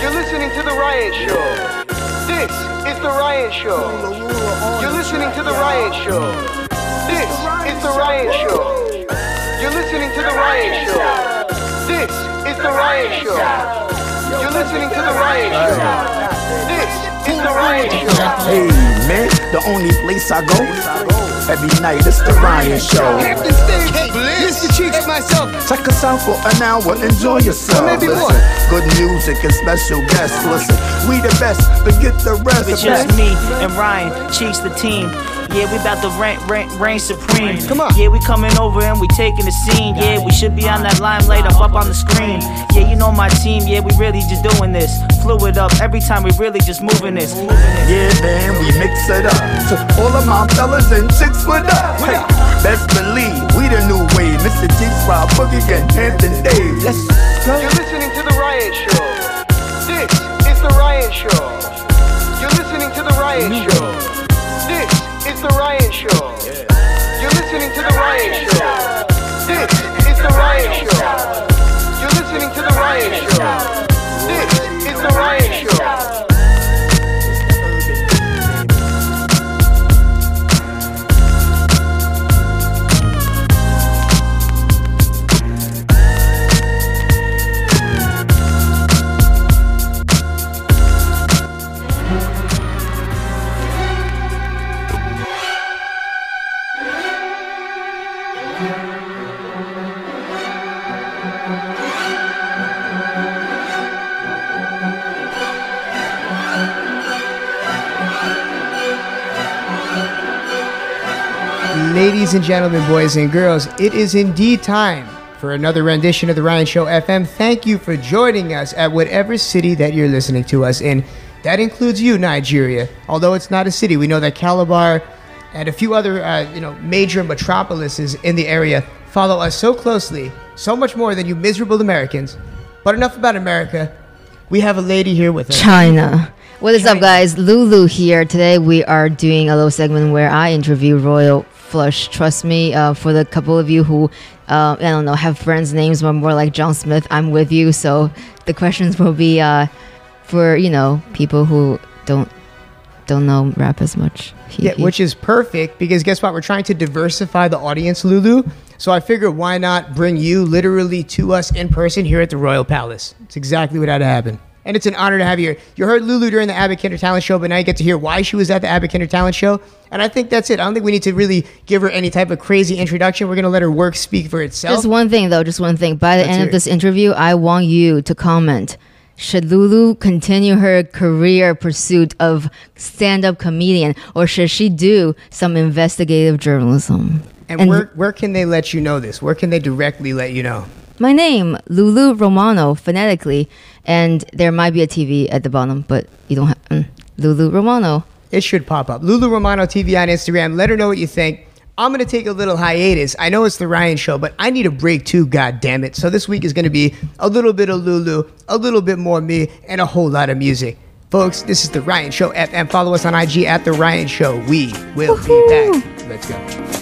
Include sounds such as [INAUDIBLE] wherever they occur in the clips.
You're listening to The Ryan Show. This is The Ryan Show. You're listening to The Ryan Show. This is The Ryan Show. You're listening to The Ryan Show. This is The Ryan Show. You're listening to The Ryan Show. This is The Ryan Show. Hey man, the only place I go every night is the Ryan Show. Captain Stage, Mr. Myself. Check us out for an hour, enjoy yourself. Or maybe Listen, more. good music and special guests. Listen, we the best, forget the rest. It's just me and Ryan, Cheeks the team. Yeah, we about to reign, reign, reign supreme. Come on. Yeah, we coming over and we taking the scene. Yeah, we should be on that limelight up up on the screen. Yeah, you know my team. Yeah, we really just doing this. Fluid up every time we really just moving this. Moving this. Yeah, man, we mix it up. So all of my fellas and chicks with us. Hey, best believe we the new wave. Mr. G, Rob Boogie, and Hampton Dave. Let's go. You're listening to The Ryan Show. This is The Ryan Show. You're listening to The Ryan Show. This is The Ryan Show. You're listening to The Ryan Show. This is The Ryan Show. You're listening to The Ryan Show. This is The Ryan Show. Ladies and gentlemen, boys and girls, it is indeed time for another rendition of the Ryan Show FM. Thank you for joining us at whatever city that you're listening to us in. That includes you, Nigeria. Although it's not a city, we know that Calabar and a few other, uh, you know, major metropolises in the area follow us so closely, so much more than you miserable Americans. But enough about America. We have a lady here with us. China. What is up, guys? Lulu here. Today we are doing a little segment where I interview Royal Flush. Trust me, uh, for the couple of you who, uh, I don't know, have friends' names but more like John Smith, I'm with you. So the questions will be uh, for you know people who don't don't know rap as much. Yeah, which is perfect because guess what? We're trying to diversify the audience, Lulu. So I figured why not bring you literally to us in person here at the Royal Palace? It's exactly what had to happen. And it's an honor to have you here. You heard Lulu during the Abbott Kinder Talent Show, but now you get to hear why she was at the Abbott Kinder Talent Show. And I think that's it. I don't think we need to really give her any type of crazy introduction. We're going to let her work speak for itself. Just one thing, though, just one thing. By the Let's end of this interview, I want you to comment. Should Lulu continue her career pursuit of stand up comedian, or should she do some investigative journalism? and where, where can they let you know this? Where can they directly let you know? My name, Lulu Romano, phonetically, and there might be a TV at the bottom, but you don't have mm, Lulu Romano. It should pop up. Lulu Romano TV on Instagram. Let her know what you think. I'm gonna take a little hiatus. I know it's the Ryan show, but I need a break too, god damn it. So this week is gonna be a little bit of Lulu, a little bit more me, and a whole lot of music. Folks, this is the Ryan Show FM. Follow us on IG at the Ryan Show. We will be back. Let's go.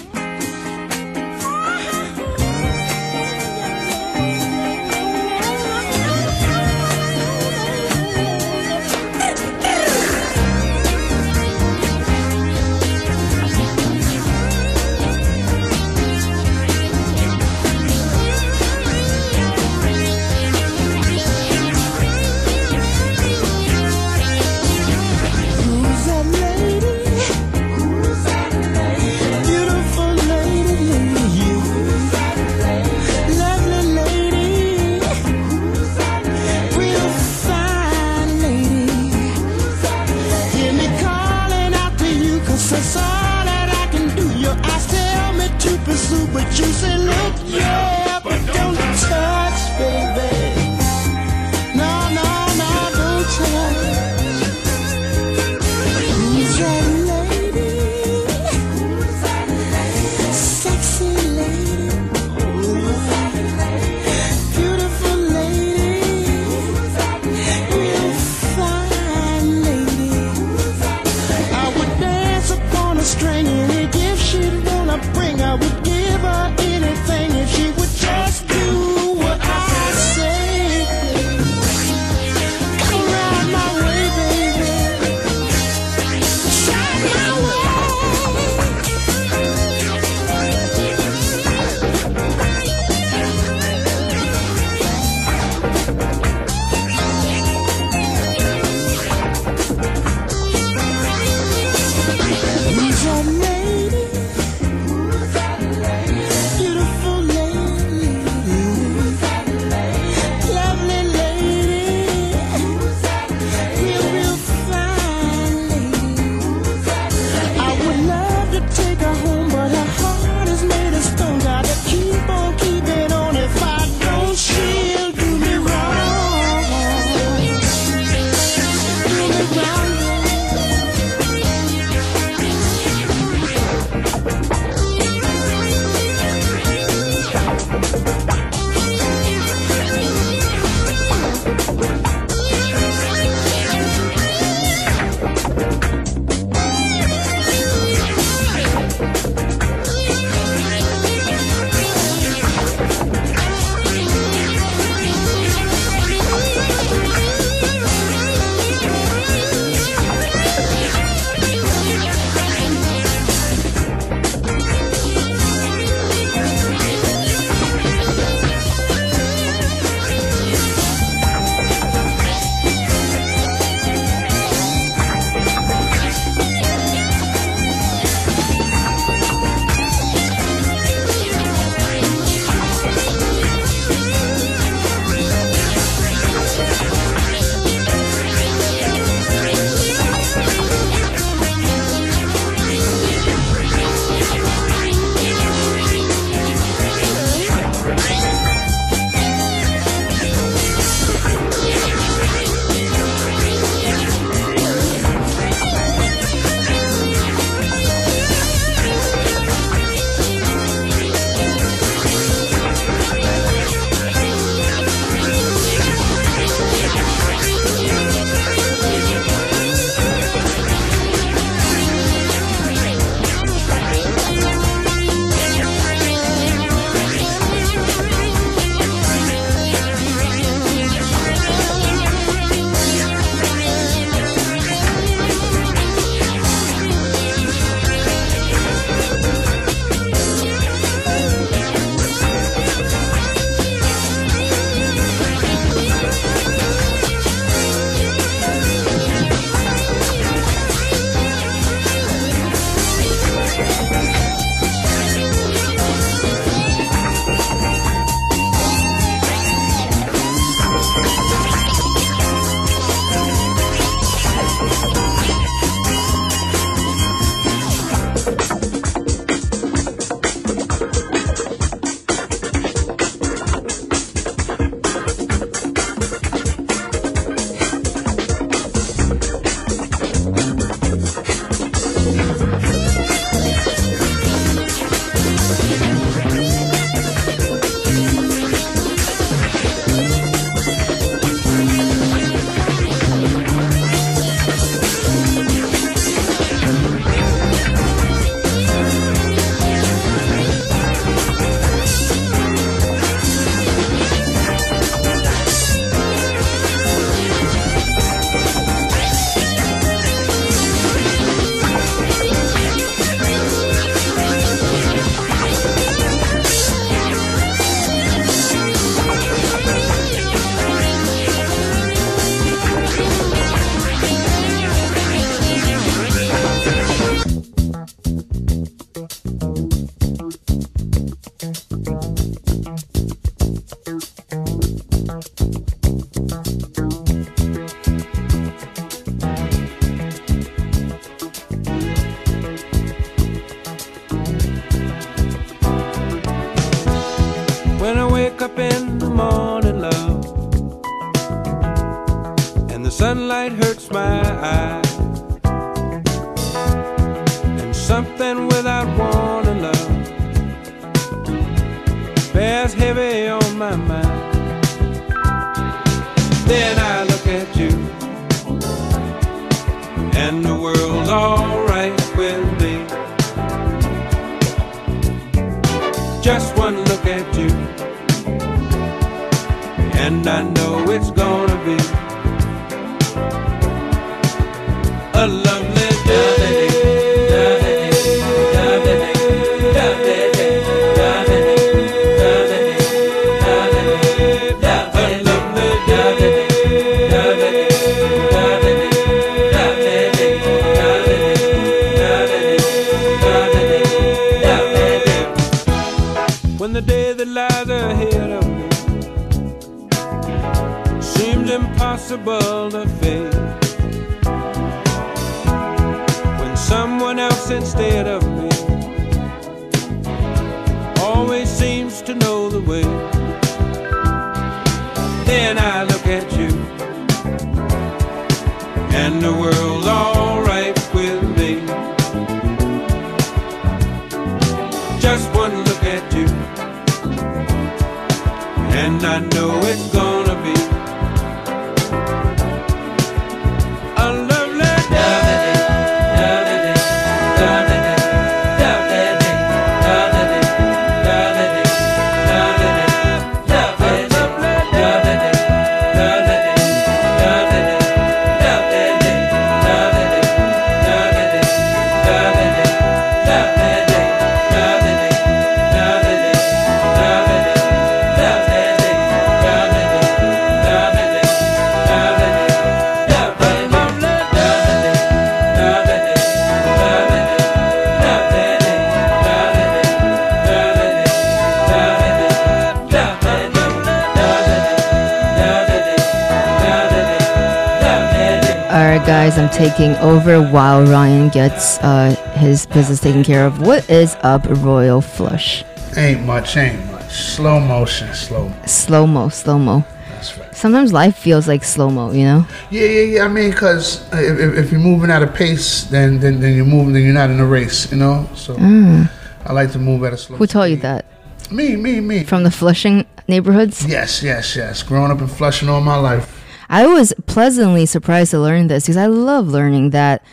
Taking over while Ryan gets uh, his business taken care of. What is up, Royal Flush? Ain't much, ain't much. Slow motion, slow. Slow mo, slow mo. That's right. Sometimes life feels like slow mo, you know? Yeah, yeah, yeah. I mean, cause if, if, if you're moving at a pace, then, then then you're moving, then you're not in a race, you know. So I like to move at a slow. Who told you that? Me, me, me. From the Flushing neighborhoods? Yes, yes, yes. Growing up in Flushing all my life. I was pleasantly surprised to learn this because I love learning that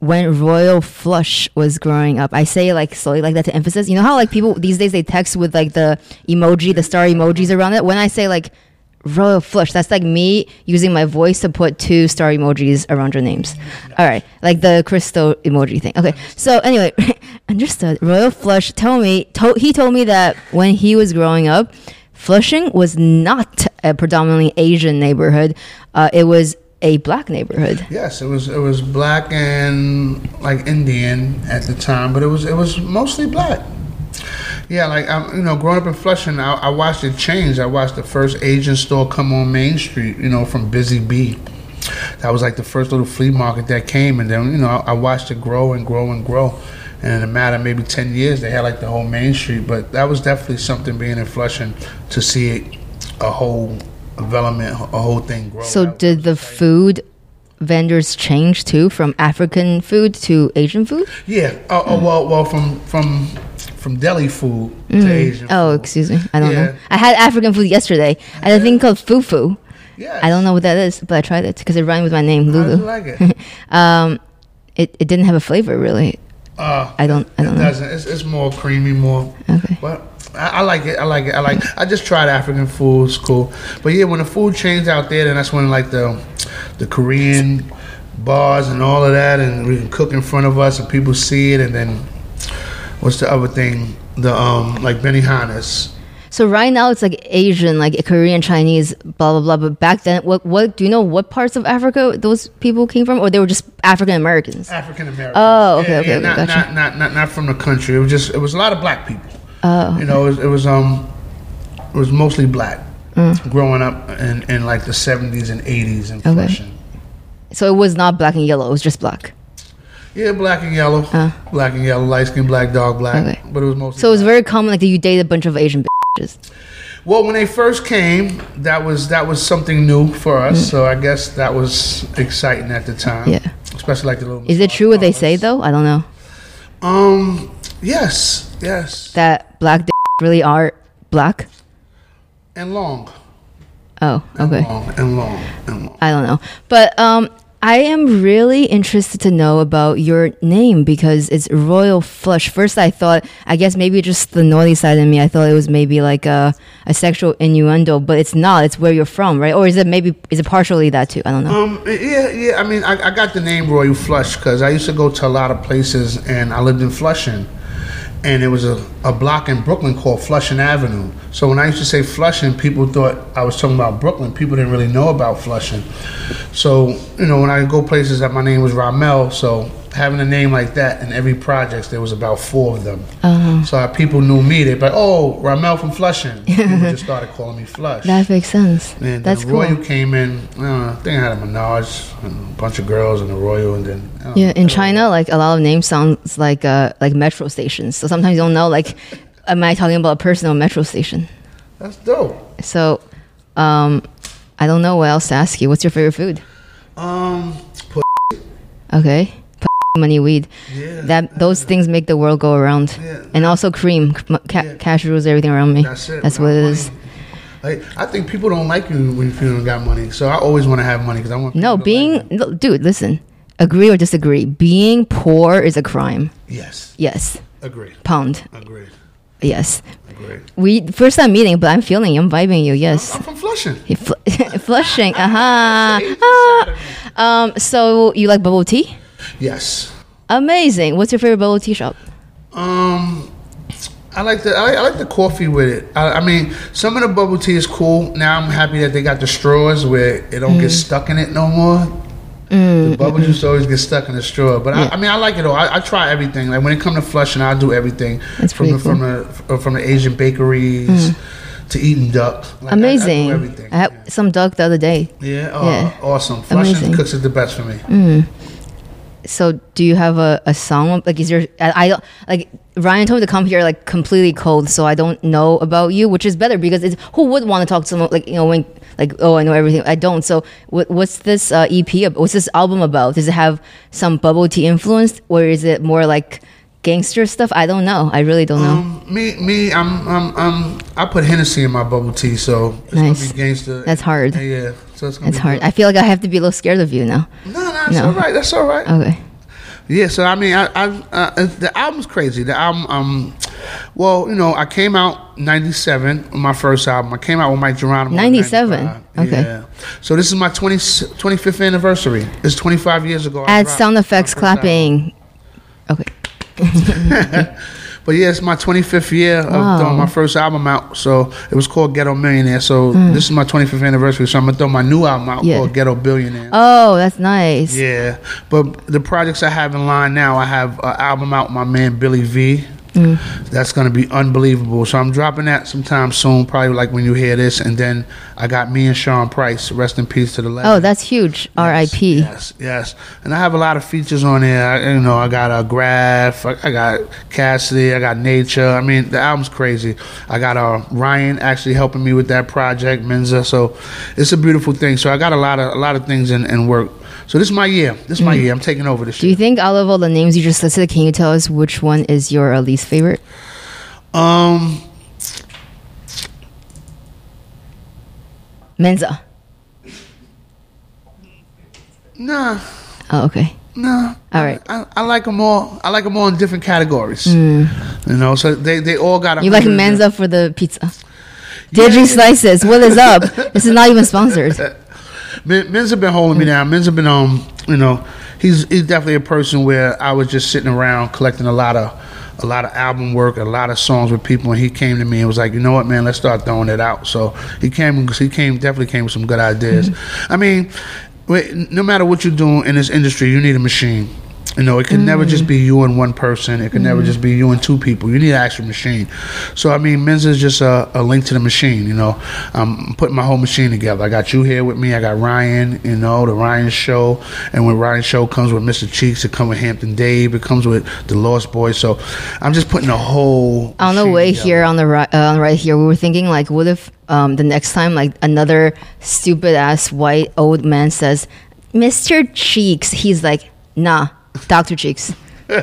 when Royal Flush was growing up, I say like slowly like that to emphasis. You know how like people these days they text with like the emoji, the star emojis around it. When I say like Royal Flush, that's like me using my voice to put two star emojis around your names. All right, like the crystal emoji thing. Okay, so anyway, [LAUGHS] understood. Royal Flush. Tell me, to, he told me that when he was growing up, Flushing was not a predominantly Asian neighborhood. Uh, it was a black neighborhood. Yes, it was it was black and like Indian at the time, but it was it was mostly black. Yeah, like I'm, you know, growing up in Flushing, I, I watched it change. I watched the first Asian store come on Main Street, you know, from Busy Bee. That was like the first little flea market that came, and then you know, I, I watched it grow and grow and grow. And in a matter of maybe ten years, they had like the whole Main Street. But that was definitely something being in Flushing to see it, a whole development, a whole thing grow. So That did the exciting. food vendors change too from African food to Asian food? Yeah. Oh, oh well, well, from from from deli food to Asian. Oh, food. excuse me. I don't know. Yeah. I had African food yesterday. I had a thing called fufu. Yeah. I don't know what that is, but I tried it because it rhymed with my name, How did you Lulu. like it? [LAUGHS] Um, it, it didn't have a flavor really. Uh, I don't- I don't it know. doesn't. It's, it's more creamy, more. Okay. But I, I like it. I like it. I like. I just tried African food. It's cool. But yeah, when the food changed out there, then that's when like the the Korean bars and all of that, and we can cook in front of us, and people see it, and then what's the other thing? The um like Benihana's. So right now it's like Asian, like Korean, Chinese, blah blah blah. But back then, what what do you know? What parts of Africa those people came from, or they were just African Americans? African Americans. Oh, okay, okay, okay, not, gotcha. not, not, not, not from the country. It was just it was a lot of black people. Oh, You know, it was, it was um, it was mostly black. Mm. Growing up in, in like the seventies and eighties in Okay. So it was not black and yellow. It was just black. Yeah, black and yellow, black and yellow, light skin, black, dog, black. Okay. But it was mostly. So it was black. very common, like that you date a bunch of Asian bitches. Well, when they first came, that was that was something new for us. So I guess that was exciting at the time. Mm. Yeah. Especially like the little. Is it true what they say though? I don't know. Um. Yes. Yes. That black d- really are black. And long. Oh, And okay. Long and long and long. I don't know. But um I am really interested to know about your name because it's Royal Flush. First I thought I guess maybe just the naughty side of me. I thought it was maybe like a a sexual innuendo, but it's not. It's where you're from, right? Or is it maybe is it partially that too? I don't know. Um, yeah, yeah. I mean, I, I got the name Royal Flush because I used to go to a lot of places, and I lived in Flushing, and it was a, a block in Brooklyn called Flushing Avenue. So when I used to say Flushing, people thought I was talking about Brooklyn. People didn't really know about Flushing. So you know, when I go places, that my name was Ramel. So having a name like that in every project, there was about four of them. Uh-huh. So people knew me. They'd be like, "Oh, Ramel from Flushing." [LAUGHS] People just started calling me Flush. that makes sense. And That's then cool. Royal came in. Uh, I think I had a Menage and a bunch of girls and a Royal, and then uh, Yeah, in China, like a lot of names sounds like uh like metro stations. So sometimes you don't know like am I talking about a person or metro station? that's dope. So um I don't know what else to ask you. What's your favorite food? Um, Okay. Money weed. yeah, That those things make the world go around. Yeah. And also cream, ca- Yeah. cashews, everything around me. that's it. That's what it money, is. Like, I think people don't like you when you don't got money. So I always want to have money because I want. No, being like no, dude, listen. Agree or disagree? Being poor is a crime. yes, Yes. agreed, Pound. agreed, Yes. agreed. We first time meeting, but I'm feeling you. I'm vibing you. Yes. I'm from Flushing. Fl- [LAUGHS] Flushing. Uh-huh. [LAUGHS] Ah. Um, so you like bubble tea? Yes. Amazing. What's your favorite bubble tea shop? Um, I like the I like, I like the coffee with it. I, I mean, some of the bubble tea is cool. Now I'm happy that they got the straws where it don't Mm. get stuck in it no more. the bubble juice always gets stuck in the straw, but Yeah. I, I mean, I like it all. I, I try everything. Like when it comes to flushing, I do everything That's from the, from the uh, from the Asian bakeries to eating duck. Like, I- I Amazing. I, everything. had some duck the other day. yeah, oh, yeah. awesome. Flushing Amazing. cooks it the best for me. So do you have a, a song? Like is your I, don't like Ryan told me to come here like completely cold, so I don't know about you, which is better because it's who would want to talk to someone like you know when like oh I know everything I don't. So what, what's this uh, EP? What's this album about? Does it have some bubble tea influence, or is it more like gangster stuff? I don't know. I really don't know. Um, me, me, I'm, I'm, I'm, I put Hennessy in my bubble tea, so it's Nice. gonna be gangster. That's hard. Yeah. So it's it's hard. good. I feel like I have to be a little scared of you now. No, no, that's No. all right. That's all right. Okay. Yeah, so I mean, I, I uh, the album's crazy. The album, um, well, you know, I came out '97 with my first album. I came out with Mic Geronimo. 97? Okay. Yeah. So this is my 20, 25th anniversary. It's 25 years ago. Add sound effects, first album. clapping. Okay. [LAUGHS] [LAUGHS] But yeah, it's my 25th year of Wow. throwing my first album out. So it was called Ghetto Millionaire. So mm. this is my 25th anniversary. So I'm gonna throw my new album out. Yeah. called Ghetto Billionaire. Oh, that's nice. Yeah, but the projects I have in line now, I have an album out with my man Billy V. Mm. That's gonna be unbelievable. So I'm dropping that sometime soon, probably like when you hear this. And then I got me and Sean Price. Rest in peace to the legend. Oh, that's huge. R.I.P. Yes, yes. And I have a lot of features on there. I, you know, I got a graph. I, I got Cassidy. I got Nature. I mean, the album's crazy. I got uh, Ryan actually helping me with that project, Menza. So it's a beautiful thing. So I got a lot of a lot of things in, in work. So this is my year. This is my year. I'm taking over this Mm. Do you think out of all the names you just listed, can you tell us which one is your uh, least favorite? Um, Menza. nah, Oh, okay. nah. All right. I, I like them all. I like them all in different categories. You know, so they, they all got. a Mm. You like Menza for the pizza. Digi Slices, what is up? this is not even sponsored. [LAUGHS] Men, men's have been holding me down. Men's have been um, you know, he's he's definitely a person where I was just sitting around collecting a lot of a lot of album work, a lot of songs with people, and he came to me and was like, you know what, man, let's start throwing it out. So he came, he came, definitely came with some good ideas. I mean, no matter what you're doing in this industry, you need a machine. You know, it can never Mm. just be you and one person. It can never just be you and two people. You need an actual machine. So I mean, Men's is just a, a link to the machine. You know, I'm putting my whole machine together. I got you here with me. I got Ryan. You know, the Ryan Show, and when Ryan Show comes with Mr. Cheeks, it comes with Hampton Dave. It comes with the Lost Boys. So I'm just putting a whole. on the way together. here on the right uh, on the right here we were thinking like what if um, the next time like another stupid ass white old man says mr cheeks he's like nah dr cheeks. [LAUGHS]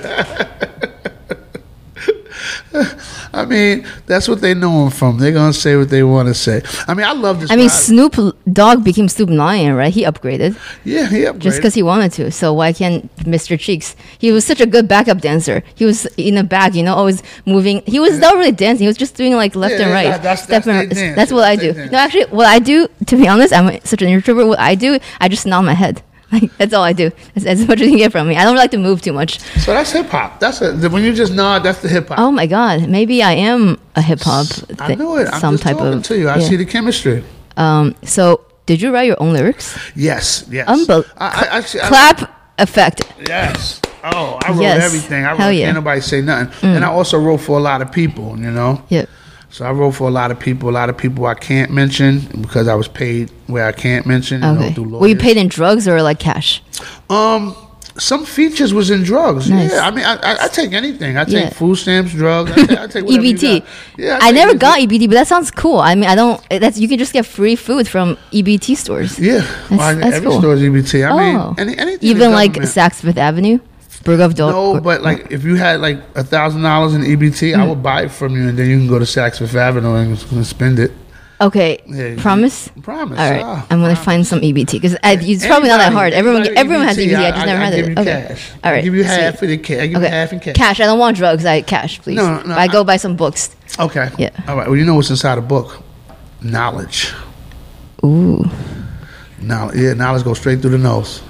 I mean, that's what they know him from. They're gonna say what they want to say. I mean, I love this. i mean snoop Dogg became snoop lion right? He upgraded. Yeah, he upgraded. just because he wanted to. So why can't mr cheeks? He was such a good backup dancer. He was in the back you know always moving. He was not really dancing. He was just doing like left Yeah, and right. that- that's- that's that's what i do. no actually what i do to be honest i'm such an introvert. What i do i just nod my head like that's all i do as, as much as you can get from me i don't like to move too much so that's hip hop. That's a, when you just nod. That's the hip hop. oh my god maybe i am a hip-hop I thi- know it. I'm some type talking of to you. I yeah. see the chemistry. um so did you write your own lyrics Yes, yes. Unbel- I, I, actually, I- clap effect yes. Oh, I wrote Yes. everything. I wrote. Hell yeah. Mm. Can't nobody say nothing. And I also wrote for a lot of people. You know. yeah So I wrote for a lot of people. A lot of people I can't mention because I was paid where I can't mention. You know, okay were you paid in drugs or like cash Um, some features was in drugs. Nice. Yeah, I mean, I, I, I take anything. I take Yeah. food stamps, drugs. I take, I take EBT. Yeah, I take never EBT. got EBT, but that sounds cool. I mean, I don't. That's you can just get free food from EBT stores. Yeah, well, I- that's every cool. store is EBT. I oh, mean, any, anything. even like Saks Fifth Avenue, Dog. No, but like if you had like a thousand dollars in EBT, Hmm. I would buy it from you, and then you can go to Saks Fifth Avenue and, and spend it. okay, Yeah, promise. Promise. All right, ah, I'm gonna promise. find some EBT because it's probably not that hard. Everyone, everyone has EBT. I, just I- never I had it. Okay, cash. all right. I give you half sweet. of the cash. I give Okay, you half in cash. cash. I don't want drugs. I cash, please. No, no, I go I- buy some books. Okay. Yeah. All right. Well, you know what's inside a book? Knowledge. Ooh, Knowledge. Yeah, knowledge goes straight through the nose.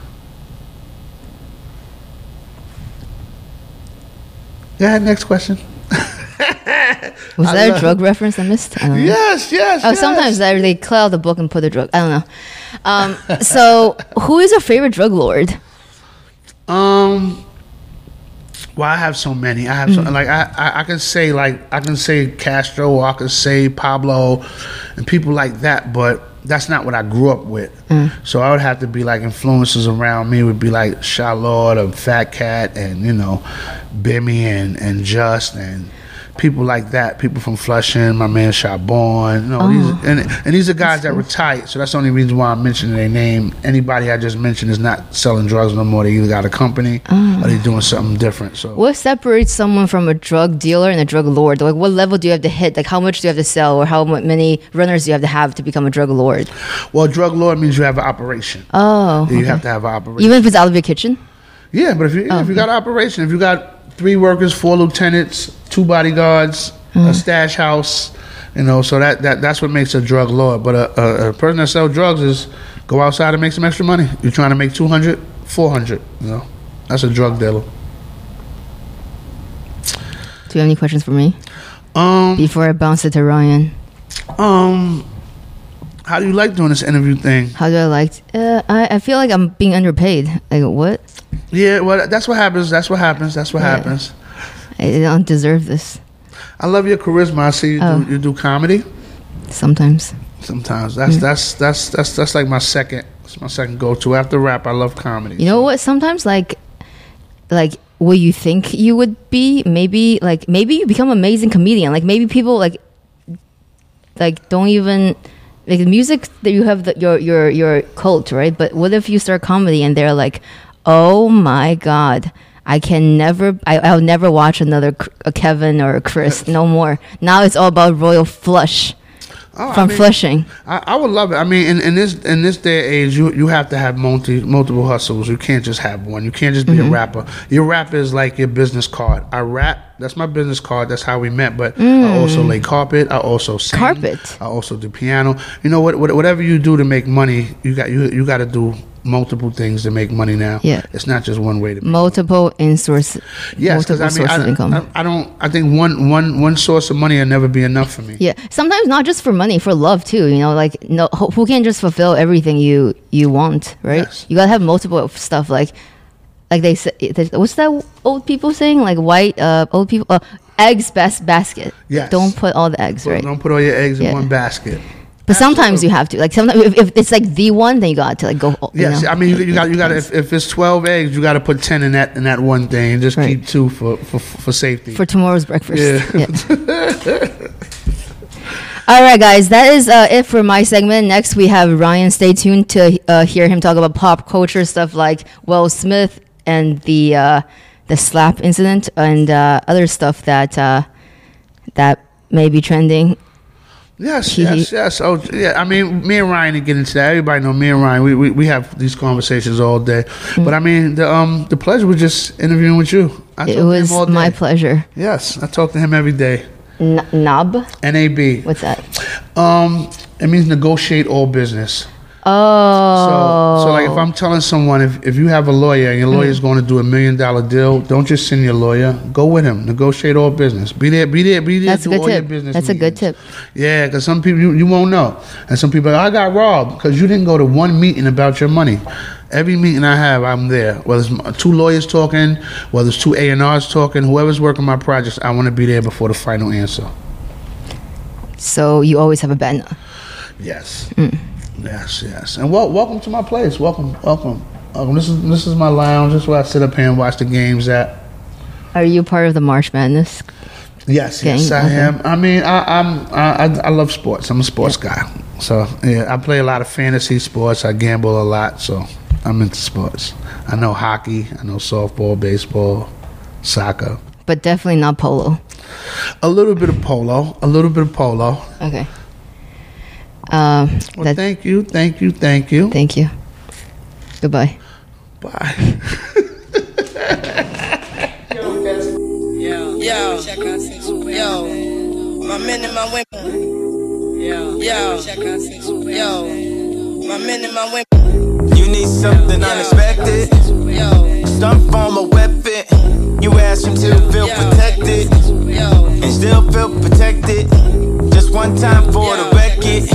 Yeah. Next question. [LAUGHS] was I that a drug reference I missed? I don't know. Yes. Yes. Oh, yes. sometimes they they clear out the book and put the drug. I don't know. Um, so, [LAUGHS] who is your favorite drug lord? Um. Well, I have so many. I have Mm. so, like I, I I can say like I can say Castro or I can say Pablo, and people like that. But that's not what I grew up with. Mm. So I would have to be like influences around me would be like Charlotte or Fat Cat and you know, Bimmy and and Just and people like that. People from Flushing, my man Chabon. You know, Oh. these, and and these are guys that retired. So that's the only reason why I'm mentioning their name. Anybody I just mentioned is not selling drugs no more. They either got a company or they're ah. doing something different. So Oh. What separates someone from a drug dealer and a drug lord? Like, what level do you have to hit? Like, how much do you have to sell, or how many runners do you have to have to become a drug lord? well, drug lord means you have an operation. Oh, You okay. have to have an operation. even if it's out of your kitchen. Yeah, but if you Oh, if you oh, got an operation, if you got three workers, four lieutenants, two bodyguards, Mm. a stash house, you know, so that, that that's what makes a drug lord. But a, a, a person that sells drugs is go outside and make some extra money. You're trying to make 200, 400, you know. That's a drug dealer. Do you have any questions for me Um, before I bounce it to Ryan? um, how do you like doing this interview thing? How do I like? Uh, I I feel like I'm being underpaid. Like what? Yeah, well, that's what happens. That's what happens. That's what Yeah. happens. I don't deserve this. I love your charisma. I see you, Oh. do, you do comedy. Sometimes. Sometimes Mm. that's that's that's that's that's like my second. It's my second go to after rap. I love comedy. You know what? Sometimes like, like what you think you would be, maybe like maybe you become amazing comedian. Like maybe people like, like don't even like the music that you have the, your your your cult right. But what if you start comedy and they're like, oh my god. I can never. I, I'll never watch another Kevin or a Chris. No more. Now it's all about Royal Flush Oh, I from mean, Flushing. I, I would love it. I mean, in, in this in this day and age, you you have to have multi multiple hustles. You can't just have one. You can't just be Mm-hmm. a rapper. Your rap is like your business card. I rap. That's my business card. That's how we met. But I also lay carpet. I also sing. Mm. Carpet? I also do piano. You know what? what whatever you do to make money, you got you you got to do multiple things to make money now. Yeah. It's not just one way to. make Multiple in source. Yes, because I mean, of income. I, I, I don't. I think one one one source of money will never be enough for me. Yeah, sometimes not just for money, for love too. You know, like no, who can just fulfill everything you you want, right? Yes. You gotta have multiple stuff. Like, like they say, what's that old people saying? Like white uh, old people, uh, eggs best basket. Yes. Don't put all the eggs, right? Don't put all your eggs Yeah. in one basket. But sometimes you have to. Like sometimes if, if it's like the one, then you got to like go. you Yes, know. I mean you, you got you got if, if it's twelve eggs, you got to put ten in that in that one thing, and just Right. keep two for for, for safety. for tomorrow's breakfast. Yeah. Yeah. [LAUGHS] All right, guys, that is uh, it for my segment. Next, we have Ryan. Stay tuned to uh, hear him talk about pop culture stuff like Will Smith and the uh, the slap incident and uh, other stuff that uh, that may be trending. Yes, yes, yes. Oh, yeah. I mean, me and Ryan didn't get into that. Everybody know me and Ryan. We we, we have these conversations all day. Mm. But I mean, the um the pleasure was just interviewing with you. I It was my pleasure. Yes, I talk to him every day. N- Nab, NAB. what's that? Um, it means negotiate all business. Oh, So, so like if I'm telling someone if, if you have a lawyer and your Mm. lawyer is going to do a million dollar deal, don't just send your lawyer. Go with him. Negotiate all business. Be there. Be there. Be there. That's a good all tip. business That's a good tip. Yeah, because some people you, you won't know, and some people I got robbed because you didn't go to one meeting about your money. Every meeting I have, I'm there. Whether it's two lawyers talking, whether it's two A and R's talking, whoever's working my projects, I want to be there before the final answer. so you always have a banner. Yes. Yes, yes. And wel- welcome to my place. Welcome, welcome. welcome. This is this is my lounge. This is where I sit up here and watch the games at. Are you part of the March Madness? Yes, Gang, yes, I am. I mean, I, I'm I I love sports. I'm a sports guy. So yeah, I play a lot of fantasy sports. I gamble a lot, so I'm into sports. I know hockey. I know softball, baseball, soccer. But definitely not polo. A little bit of polo. A little bit of polo. Okay. Um, Well, that, thank you, thank you, thank you. thank you. Goodbye. Bye. Yo, yo, my men and my women. Yo, yo, yo, my men and my women. You need something unexpected, Yo, some form of weapon. You ask him to feel protected yo, and still feel protected. Just one time for the record,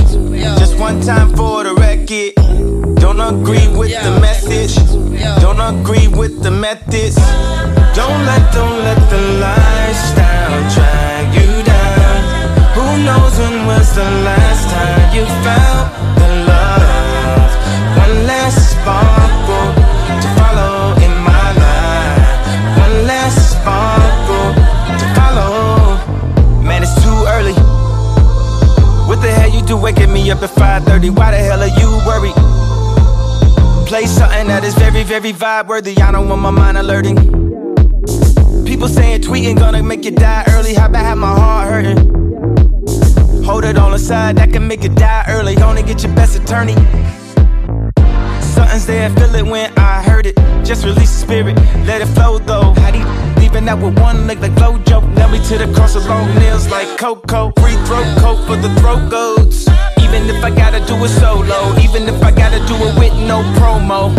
just one time for the record. Don't agree with the message, don't agree with the methods. Don't let, don't let the lifestyle drag you down. Who knows when was the last time you felt the love? One last sparkle to follow do waking me up at 5:30? Why the hell are you worried? Play something that is very, very vibe worthy. I don't want my mind alerting. People saying tweeting gonna make you die early. How about have my heart hurting? Hold it on the side, that can make you die early. Only get your best attorney. Something's there, feel it when I heard it. Just release the spirit, let it flow though. How do you leaving out with one leg like Flojo? Nail me to the cross with long nails like Coco. Free throat coat for the throat goats. Even if I gotta do it solo, even if I gotta do it with no promo.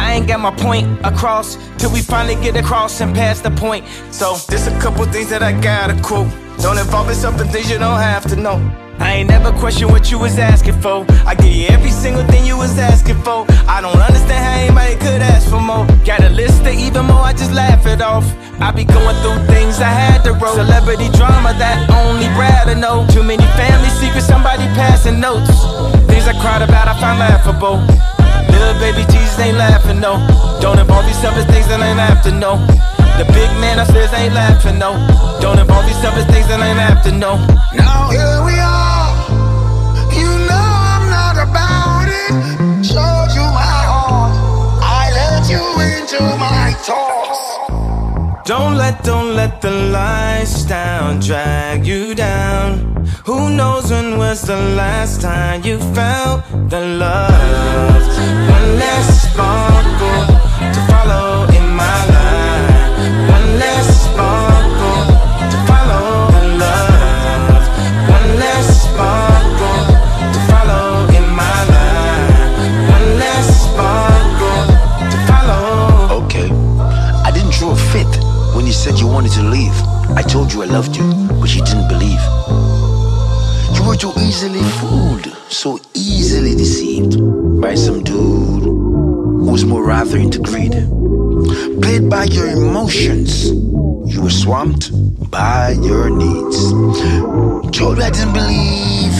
I ain't got my point across till we finally get across and pass the point. So there's a couple things that I gotta quote. Don't involve yourself in things you don't have to know. I ain't never question what you was asking for. I give you every single thing you was asking for. I don't understand how anybody could ask for more. Got a list of even more, I just laugh it off. I be going through things I had to roll. Celebrity drama that only Brad to know. Too many family secrets, somebody passing notes. Things I cried about, I find laughable. Little baby Jesus ain't laughing, no. Don't involve yourself in things that ain't to know. The big man upstairs ain't laughing, no. Don't involve yourself in things that ain't to know. Now here we are. Showed you my heart. I let you into my thoughts. Don't let, don't let the lifestyle drag you down. Who knows when was the last time you felt the love? One last sparkle to follow wanted to leave. I told you I loved you, but you didn't believe. You were too easily fooled, so easily deceived by some dude who was more rather into greed. Played by your emotions. You were swamped by your needs. Told you I didn't believe.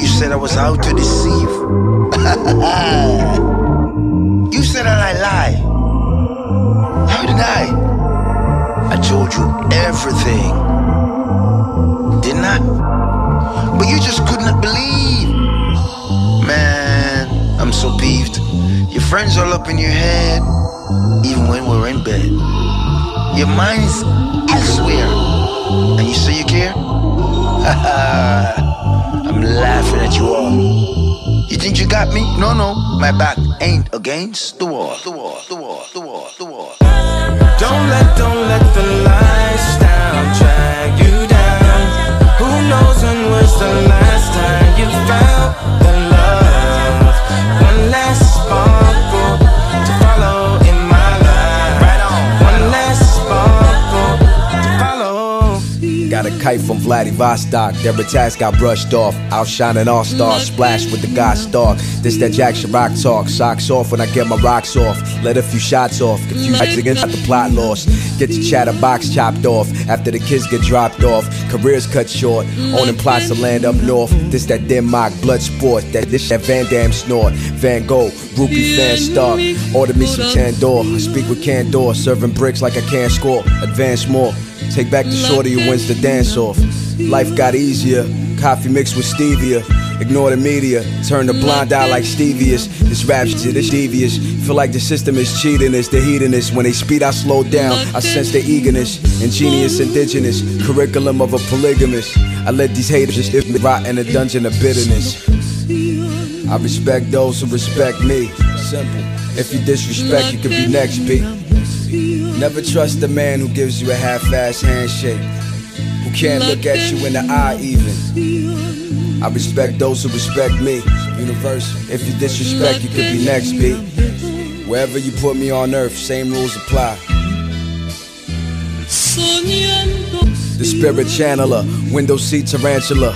You said I was out to deceive. [LAUGHS] you said that I lie. How did I? Told you everything. Didn't I? But you just could not believe. Man, I'm so peeved. Your friends all up in your head, even when we're in bed. Your mind's elsewhere. And you say you care? [LAUGHS] I'm laughing at you all. You think you got me? No, no. My back ain't against the wall. The wall, the wall, the wall, the wall. Don't let, don't let when kite from Vladivostok, their attacks got brushed off. Outshining all stars, splash with the God stalk. This that Jacques Chirac talk, socks off when I get my rocks off. Let a few shots off, confused against the plot lost. Get your chatterbox chopped off after the kids get dropped off. Careers cut short, owning plots of land up north. This that Denmark blood sport, that this that Van Damme snort. Van Gogh, groupie fan star. Order me some Candor, I speak with Candor, serving bricks like I can't score. Advance more. Take back the shorty who wins the dance off. Life got easier, coffee mixed with stevia. Ignore the media, turn the blind eye like Stevious. This rap shit is devious. Feel like the system is cheating us, the hedonist. When they speed, I slow down. I sense their eagerness. Ingenious, indigenous, curriculum of a polygamist. I let these haters just rot in a dungeon of bitterness. I respect those who respect me. Simple. If you disrespect, you could be next, B. Never trust the man who gives you a half-ass handshake. Who can't look at you in the eye even. I respect those who respect me. Universal. If you disrespect, you could be next, B. Wherever you put me on earth, same rules apply. The spirit channeler, window seat tarantula.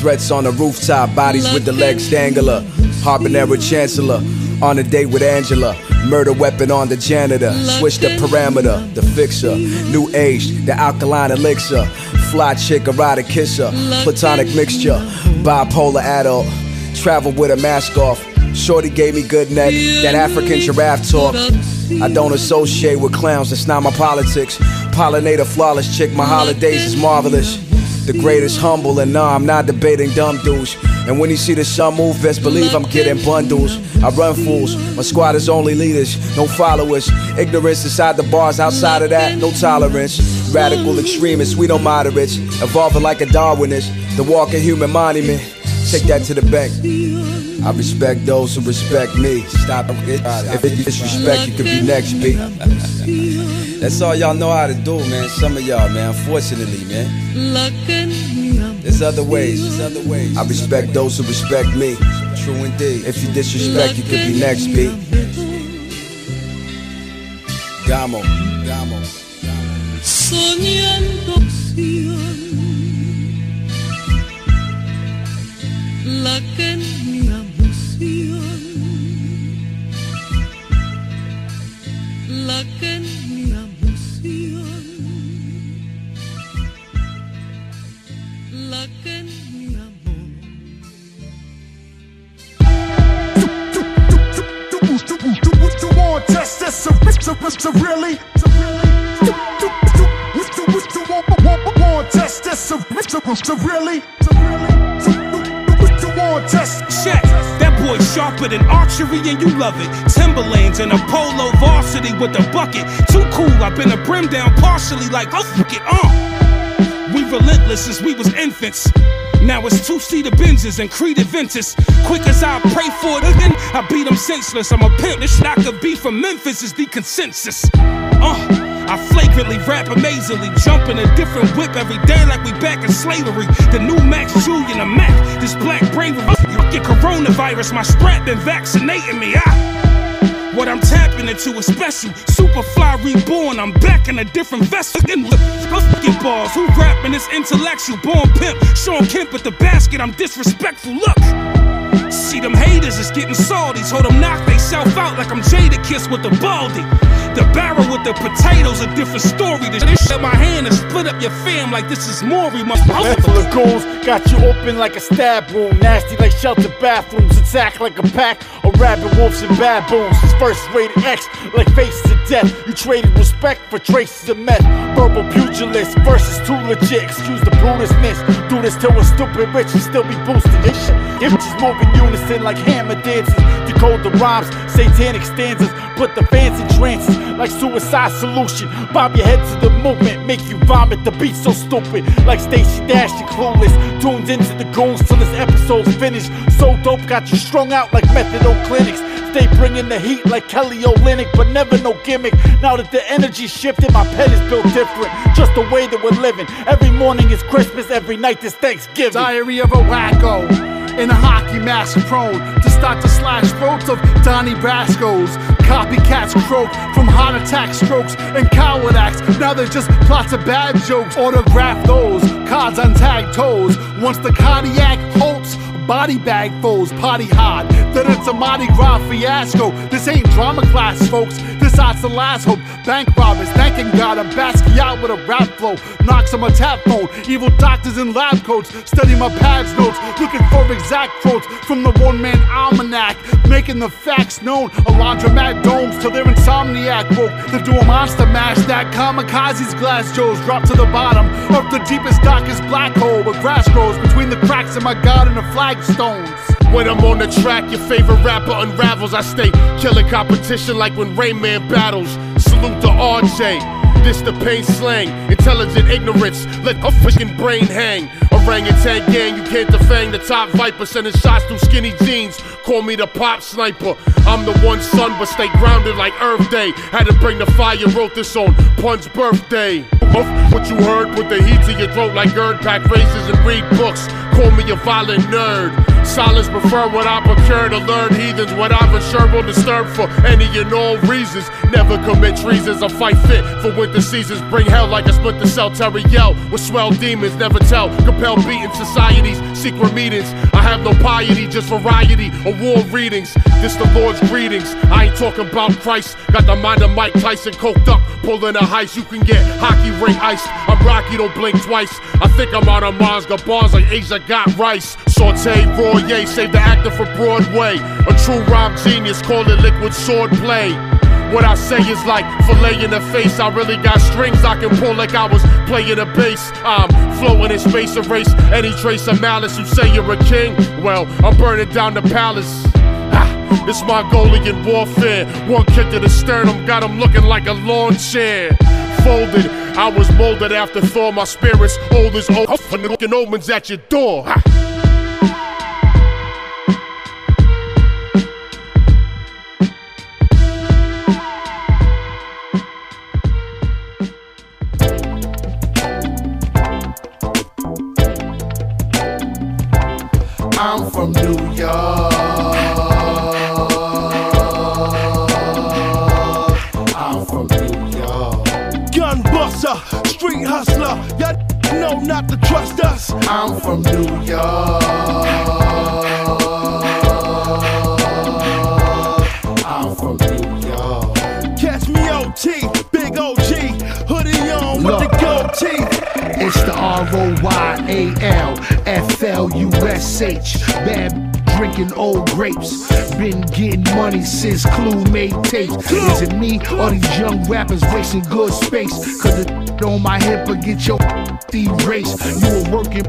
Threats on the rooftop, bodies with the legs dangler. Harbinera chancellor, on a date with Angela. Murder weapon on the janitor. Switch the parameter, the fixer. New age, the alkaline elixir. Fly chick, erotic kisser. Platonic mixture. Bipolar adult. Travel with a mask off. Shorty gave me good neck. That African giraffe talk. I don't associate with clowns, that's not my politics. Pollinate a flawless chick, my holidays is marvelous. The greatest humble, and nah, I'm not debating dumb dudes. And when you see the sun move, best believe I'm getting bundles. I run fools, my squad is only leaders, no followers. Ignorance inside the bars, outside of that, no tolerance. Radical extremists, we no moderates. Evolving like a Darwinist, the walking human monument. Take that to the bank. I respect those who respect me. Stop it. If you disrespect, you could be next, B. That's all y'all know how to do, man. Some of y'all, man. Unfortunately, man. There's other ways. There's other ways. I respect those who respect me. True indeed. If you disrespect, you could be next, B. Gamo. Soñando la que es mi la que es test this to, to, to really? To really? You want test this to, to, to really? To really? You want test Check. That boy sharper than archery and you love it. Timberlands and a polo varsity with a bucket. Too cool, I've been a brim down partially like, oh, fuck it, uh. We relentless since we was infants. Now it's two-seater Benzes and Creed Ventus. Quick as I pray for it again, I beat them senseless. I'm a pimp, this shit I from Memphis is the consensus. Uh. I flagrantly rap amazingly, jump in a different whip every day like we back in slavery. The new Max Julien, a Mac, this black brain, you get coronavirus, my strap been vaccinating me. Ah. What I'm tapping into is special. Superfly reborn. I'm back in a different vessel. In fucking balls. Who rapping this intellectual? Born pimp. Shawn Kemp at the basket. I'm disrespectful. Look. See them haters is getting salty. Told them knock they self out like I'm Jadakiss with the baldy. The barrel with the potatoes, a different story. The shit in my hand and split up your fam like this is Maury, my lagoons got you open like a stab wound. Nasty like shelter bathrooms. Attack like a pack of rabid wolves and baboons. His first rated X like faces of death. You traded respect for traces of meth. Verbal pugilist versus too legit. Excuse the brutishness. Do this till we're stupid rich and still be boosting this shit. Images move in unison like hammer dances. Decode the rhymes, satanic stanzas. Put the fans in trances like suicide solution. Bob your head to the movement, make you vomit. The beat so stupid, like Stacey Dash, you clueless. Tunes into the goons till this episode's finished. So dope, got you strung out like methadone clinics. Stay bringing the heat like Kelly Olynyk, but never no gimmick. Now that the energy shifted, my pen is built different. Just the way that we're living. Every morning is Christmas, every night is Thanksgiving. Diary of a wacko. In a hockey mask prone to start to slash throats of Donnie Brasco's. Copycats croak from heart attack strokes and coward acts. Now they're just plots of bad jokes. Autograph those cards on tag toes. Once the cardiac halts, body bag foes, potty hard. Then it's a Mardi Gras fiasco. This ain't drama class, folks. This art's the last hope. Bank robbers, thanking God, I'm basking out with a rap flow. Knocks on my tap phone. Evil doctors in lab coats. Study my pads notes. Looking for exact quotes from the one man almanac. Making the facts known. A laundromat domes till they're insomniac woke. To do a monster mash that kamikazes glass joes drop to the bottom of the deepest, darkest black hole where grass grows between the cracks in my garden of flagstones. When I'm on the track, your favorite rapper unravels. I stay killing competition like when Rayman battles. Salute to RJ. This the pain slang, intelligent ignorance. Let a fucking brain hang. Orangutan gang, you can't defang the top viper. Sending shots through skinny jeans. Call me the pop sniper. I'm the one son, but stay grounded like Earth Day. Had to bring the fire, wrote this on Pun's birthday. Off What you heard, put the heat to your throat like GERD. Pack races and read books. Call me a violent nerd. Silence prefer what I procure to learn heathens. What I've ensured will disturb for any and all reasons. Never commit treasons. I fight fit for winter seasons. Bring hell like a split the cell. Terry yell with swell demons. Never tell. Compel beating societies. Secret meetings. I have no piety, just variety of war readings. This the Lord's greetings. I ain't talking about Christ. Got the mind of Mike Tyson coked up. Pulling a heist. You can get hockey ring iced. I'm Rocky, don't blink twice. I think I'm out of Mars. Got bars like Asia got rice. Saute, raw. Save the actor for Broadway. A true rhyme genius. Call it liquid sword play. What I say is like fillet in the face. I really got strings I can pull like I was playing a bass. I'm floating in space, erase any trace of malice. You say you're a king? Well, I'm burning down the palace. It's Mongolian warfare. One kick to the sternum got him looking like a lawn chair. Folded, I was molded after Thor. My spirit's old as old. Looking omens at your door. U S H. Bad drinking old grapes. Been getting money since Clue made tapes. Is it me or these young rappers wasting good space? Cause the on my hip will get your erased. You were working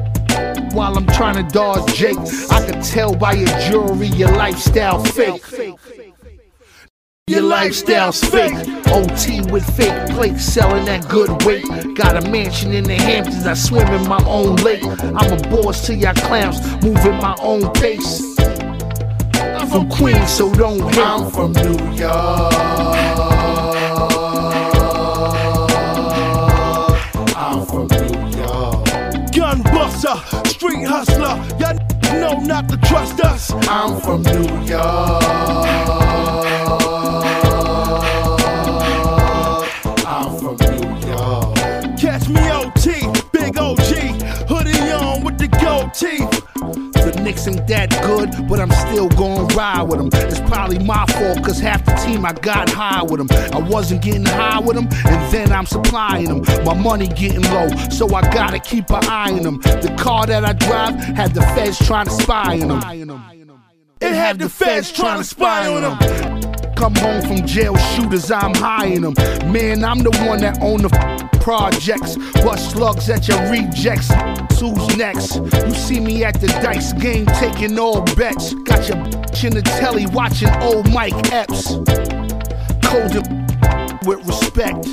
while I'm trying to dodge Jake. I could tell by your jewelry your lifestyle fake. Lifestyle's fake. OT with fake plates, selling that good weight. Got a mansion in the Hamptons, I swim in my own lake. I'm a boss to y'all clowns, moving my own pace. I'm from Queens, so don't hate. I'm from New York. I'm from New York. Gun buster, street hustler. Y'all know not to trust us. I'm from New York. Ain't that good, but I'm still gon' ride with him. It's probably my fault, cause half the team I got high with him. I wasn't getting high with him, and then I'm supplying them. My money getting low, so I gotta keep an eye on them. The car that I drive had the feds trying to spy on them. It had the feds trying to spy on them. Come home from jail shooters, I'm high in them. Man, I'm the one that own the f- projects. Bust slugs at your rejects. Who's next? You see me at the dice game taking all bets. Got your bitch in the telly watching old Mike Epps. Cold with respect.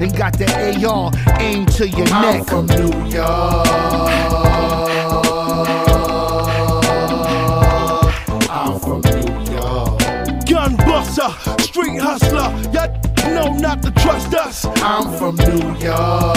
And got the AR aimed to your I'm neck. from New York. I'm from New York. Buster, street hustler. Y'all know not to trust us. I'm from New York.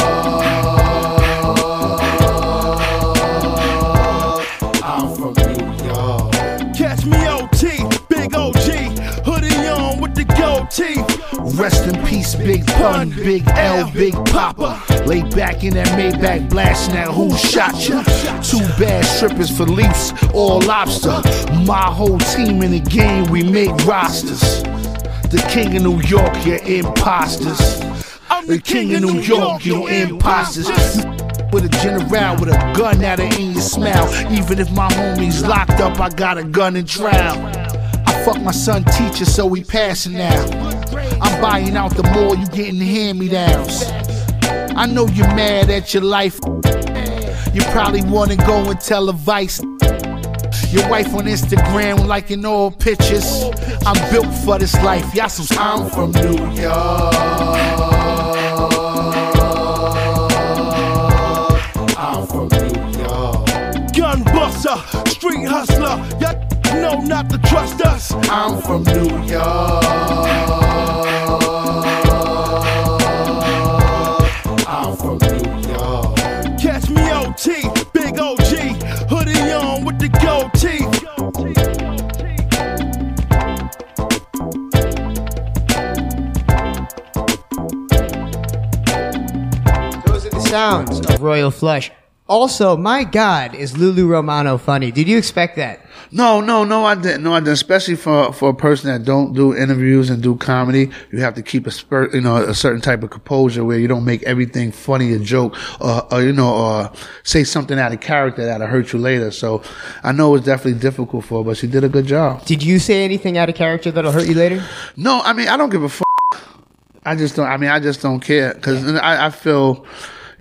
I'm from New York. Catch me OT, big OG, hoodie on with the gold teeth. Rest in peace, Big Pun, Big L, Big Papa. Lay back in that Maybach, blasting that who shot ya. Two bad strippers for leaps, all lobster. My whole team in the game, we make rosters. The king of New York, you imposters. The king of New York, you imposters. With a general with a gun at it in your smile. Even if my homie's locked up, I got a gun in trial. I fuck my son teacher, so he passing now. I'm buying out the mall, you getting hand me downs. I know you're mad at your life. You probably wanna go and tell a vice. Your wife on Instagram liking all pictures. I'm built for this life. Y'all I'm from New York. I'm from New York. gun buster, street hustler. Y'all know not to trust us. I'm from New York. I'm from New York. Catch me OT, big OG, hoodie on with the gold teeth. Those are the sounds of Royal Flush. Also, my God, is Lulu Romano funny? Did you expect that? No, no, no, I didn't. No, I didn't. Especially for for a person that don't do interviews and do comedy, you have to keep a spur, you know, a certain type of composure where you don't make everything funny a joke, or, or you know, or say something out of character that'll hurt you later. So, I know it's definitely difficult for her, but she did a good job. Did you say anything out of character that'll hurt you later? No, I mean, I don't give a fuck. I just don't. I mean, I just don't care because I, I feel,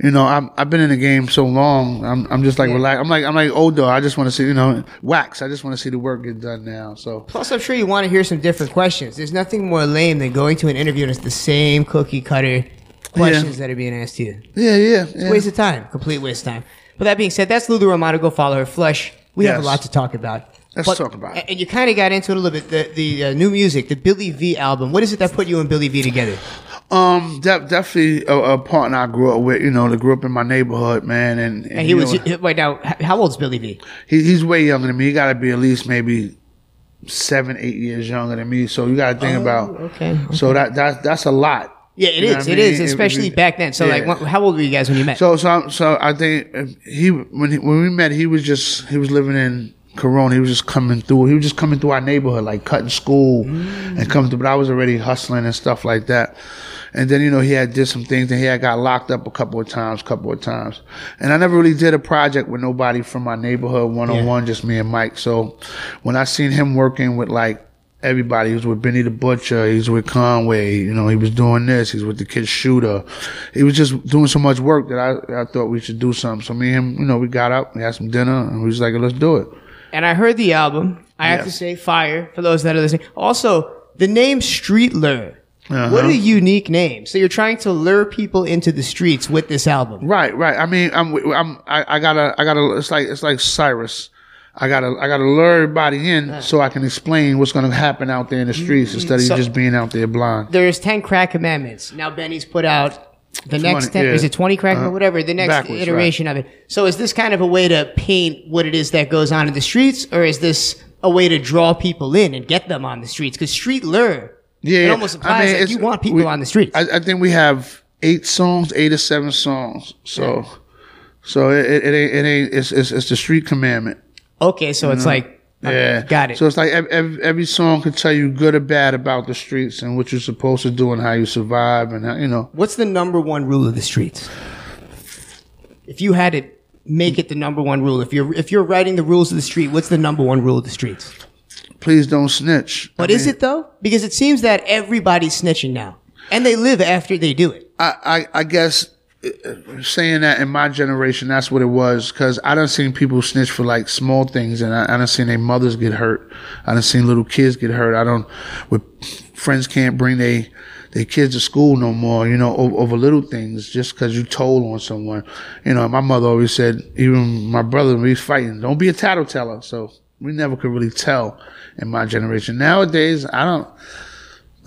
you know, I'm, I've been in the game so long. I'm, I'm just like relax. I'm like, I'm like older. I just want to see, you know, wax. I just want to see the work get done now. So Plus, I'm sure you want to hear some different questions. There's nothing more lame than going to an interview and it's the same cookie cutter questions that are being asked to you. yeah, yeah, It's yeah. a waste of time. Complete waste of time. But that being said, that's Lulu Romano. Go follow her. Flush. We have a lot to talk about. Let's talk about it. And you kind of got into it a little bit. The the uh, new music, the Billy V album. What is it that put you and Billy V together? Um, de- definitely a, a partner I grew up with. You know, that grew up in my neighborhood, man. And, and, And he was know, right now. How old's Billy V? he, he's way younger than me. He got to be at least maybe seven, eight years younger than me. So you got to think Oh, about. okay, So that that that's a lot. Yeah, it You is. It mean? is, especially it- back then. So, like, yeah. wh- how old were you guys when you met? So so so I think uh, he when he, when we met he was just he was living in Corona. He was just coming through. He was just coming through our neighborhood, like cutting school Mm. and coming through. But I was already hustling and stuff like that. And then you know he had did some things and he had got locked up a couple of times, couple of times. And I never really did a project with nobody from my neighborhood one on one, just me and Mic. So when I seen him working with like everybody. He was with Benny the Butcher. He was with Conway. You know, he was doing this. He was with the Kid Shooter. He was just doing so much work that I, I thought we should do something. So me and him, you know, we got up, we had some dinner, and we was like, let's do it. and I heard the album. I have to say, fire for those that are listening. Also, the name Street Lure. Uh-huh. What a unique name. So you're trying to lure people into the streets with this album. Right, right. I mean, I'm, I'm, I, I gotta, I gotta. It's like, it's like Cyrus. I gotta, I gotta lure everybody in so I can explain what's gonna happen out there in the streets instead of So- just being out there blind. There's 10 crack commandments. Now Benny's put out the 20, next 10, yeah. is it 20 crack or Uh-huh. whatever? The next Backwards, iteration of it. So is this kind of a way to paint what it is that goes on in the streets or is this a way to draw people in and get them on the streets? Because street lure, Yeah, it yeah. almost implies like it's- you want people we- on the streets. I, I think we have eight songs, eight or seven songs. So, so it, it, it ain't, it ain't. It's, it's it's the street commandment. Okay, so it's know? like yeah, got it. So it's like every, every, every song can tell you good or bad about the streets and what you're supposed to do and how you survive and how, you know. What's the number one rule of the streets? If you had to make it the number one rule, if you're if you're writing the rules of the street, what's the number one rule of the streets? Please don't snitch. But is it though? Because it seems that everybody's snitching now, and they live after they do it. I, I, I guess uh, saying that in my generation, that's what it was. Cause I done seen people snitch for like small things and I, I done seen their mothers get hurt. I done seen little kids get hurt. I don't, with friends can't bring they, their kids to school no more, you know, over, over little things just cause you told on someone. You know, my mother always said, even my brother, when we fighting, don't be a tattleteller. So we never could really tell in my generation. Nowadays, I don't,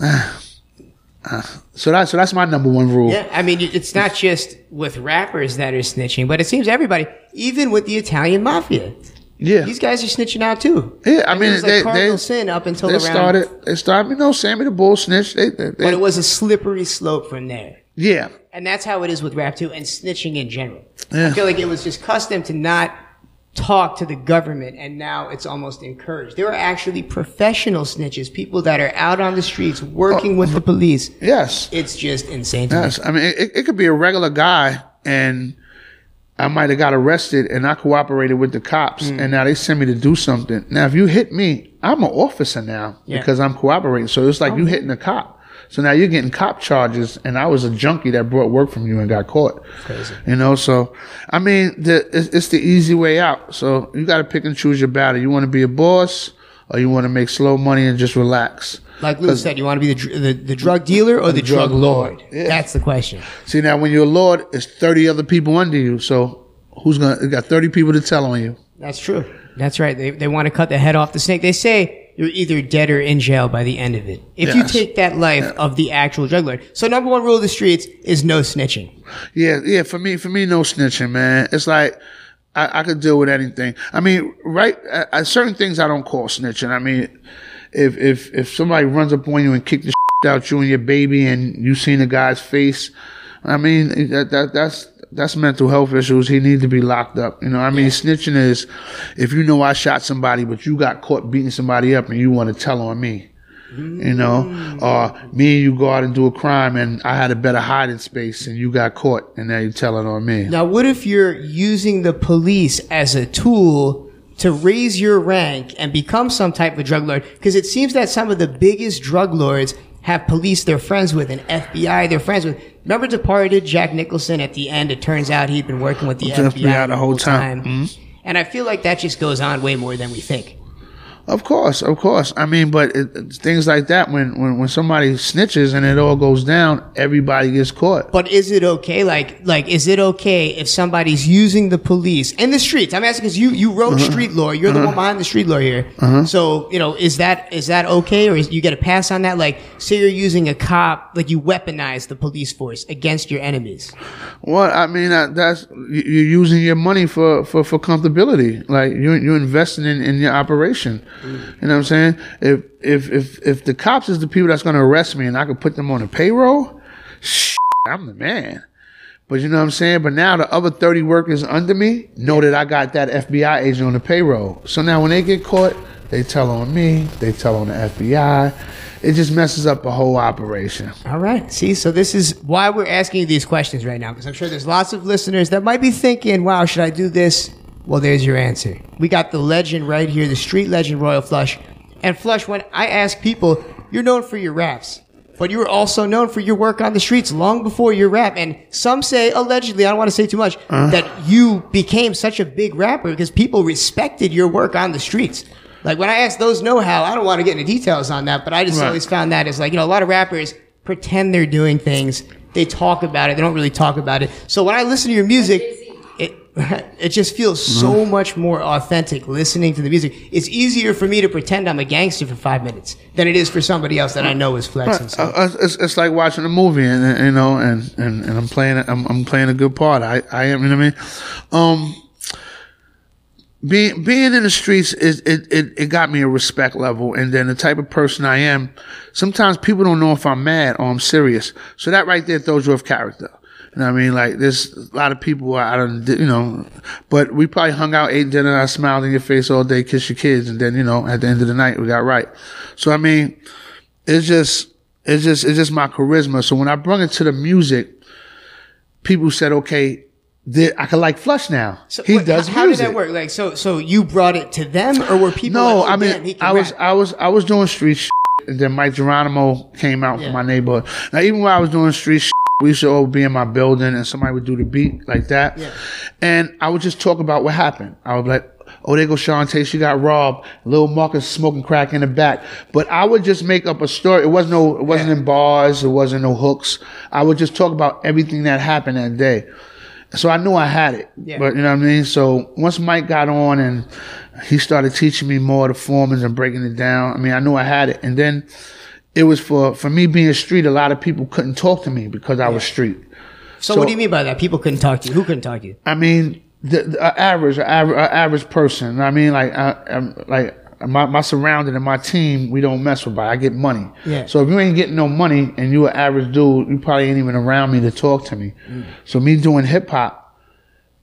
[SIGHS] uh, so that's, so that's my number one rule. Yeah, I mean, it's not just with rappers that are snitching, but it seems everybody, even with the Italian mafia. Yeah. These guys are snitching out too. Yeah, I mean, was like they, cardinal they, sin up until they around, started. They started. You know, Sammy the Bull snitched. They, they, they, but it was a slippery slope from there. yeah, And that's how it is with rap too, and snitching in general. Yeah. I feel like it was just custom to not talk to the government, and now it's almost encouraged. There are actually professional snitches, people that are out on the streets working with the police. Yes, it's just insane. To yes. me. I mean, it, it could be a regular guy, and I might have got arrested, and I cooperated with the cops, Mm. and now they send me to do something. Now, if you hit me, I'm an officer now Yeah. because I'm cooperating. So it's like you hitting a cop. So now you're getting cop charges, and I was a junkie that brought work from you and got caught. Crazy. You know, so I mean, the, it's, it's the easy way out. So you got to pick and choose your battle. You want to be a boss, or you want to make slow money and just relax. Like Lou said, you want to be the, the the drug dealer or the, drug, lord? That's the question. See now, when you're a lord, it's thirty other people under you. So who's gonna? You got thirty people to tell on you. That's true. That's right. They, they want to cut the head off the snake. They say you're either dead or in jail by the end of it. If you take that life of the actual drug lord. So number one rule of the streets is no snitching. Yeah, yeah. For me, for me, no snitching, man. It's like I, I could deal with anything. I mean, right? At, at certain things, I don't call snitching. I mean, if if if somebody runs up on you and kick the [LAUGHS] shit out you and your baby, and you seen the guy's face, I mean, that, that that's that's mental health issues. He needs to be locked up. You know, I mean, snitching is if you know I shot somebody, but you got caught beating somebody up, and you want to tell on me. You know, or me and you go out and do a crime, and I had a better hiding space, and you got caught, and now you're telling on me. Now, what if you're using the police as a tool to raise your rank and become some type of drug lord? Because it seems that some of the biggest drug lords have police they're friends with and FBI they're friends with. Remember Departed, Jack Nicholson? At the end, it turns out he'd been working with the FBI, FBI the whole time. Mm-hmm. And I feel like that just goes on way more than we think. Of course, of course. I mean, but it, it's things like that when, when when somebody snitches and it all goes down, everybody gets caught. But is it okay? Like, like, is it okay if somebody's using the police in the streets? I'm asking because you you wrote Uh-huh. street law. You're the Uh-huh. one behind the street law here. Uh-huh. So you know, is that is that okay, or is, you get a pass on that? Like, say you're using a cop, like you weaponize the police force against your enemies. Well, I mean, that, that's you- you're using your money for for, for comfortability. Like you're you're investing in, in your operation. You know what I'm saying? If if if if the cops is the people that's to arrest me and I could put them on the payroll, shit, I'm the man. But you know what I'm saying? But now the other 30 workers under me know that I got that FBI agent on the payroll. So now when they get caught, they tell on me, they tell on the FBI. It just messes up the whole operation. All right. See, so this is why we're asking you these questions right now, because I'm sure there's lots of listeners that might be thinking, wow, should I do this? Well, there's your answer. We got the legend right here, the street legend Royal Flush. And Flush, when I ask people, you're known for your raps, but you were also known for your work on the streets long before your rap. And some say, allegedly, I don't want to say too much, Uh. that you became such a big rapper because people respected your work on the streets. Like when I ask those know how, I don't want to get into details on that, but I just Right. always found that as like, you know, a lot of rappers pretend they're doing things. They talk about it. They don't really talk about it. So when I listen to your music, [LAUGHS] it, just feels so Mm-hmm. much more authentic listening to the music. It's easier for me to pretend I'm a gangster for five minutes than it is for somebody else that I know is flexing. Uh, uh, it's, it's like watching a movie, and and, you know, and, and, and I'm playing, I'm, I'm playing a good part. I, I am, you know what I mean. Um, being being in the streets is it, it it got me a respect level, and then the type of person I am. Sometimes people don't know if I'm mad or I'm serious, so that right there throws you off character. You know what I mean? Like there's a lot of people I don't, you know, but we probably hung out, ate dinner, I smiled in your face all day, kissed your kids, and then you know at the end of the night we got right. So I mean, it's just it's just it's just my charisma. So when I brought it to the music, people said, okay, I can like Flush now. So he wait, does how, how did that work? Like, so, so you brought it to them, or were people? No, like, oh, I mean, damn, I was, rap? I was, I was doing street shit, and then Mic Geronimo came out Yeah. from my neighborhood. Now, even while I was doing street shit, we used to all be in my building, and somebody would do the beat like that, Yeah. and I would just talk about what happened. I would be like. Oh, there goes Shantae. She got robbed. Little Marcus smoking crack in the back. But I would just make up a story. It wasn't no, it wasn't in bars. It wasn't no hooks. I would just talk about everything that happened that day. So I knew I had it. Yeah. But you know what I mean? So once Mic got on and he started teaching me more of the formats and breaking it down, I mean, I knew I had it. And then it was for, for me being street, a lot of people couldn't talk to me because I was street. So, what do you mean by that? People couldn't talk to you. Who couldn't talk to you? I mean, the, the average, average, average person. I mean, like, I, like my my surrounding and my team, we don't mess with. By I get money. Yeah. So if you ain't getting no money and you an average dude, you probably ain't even around me to talk to me. Mm. So me doing hip hop,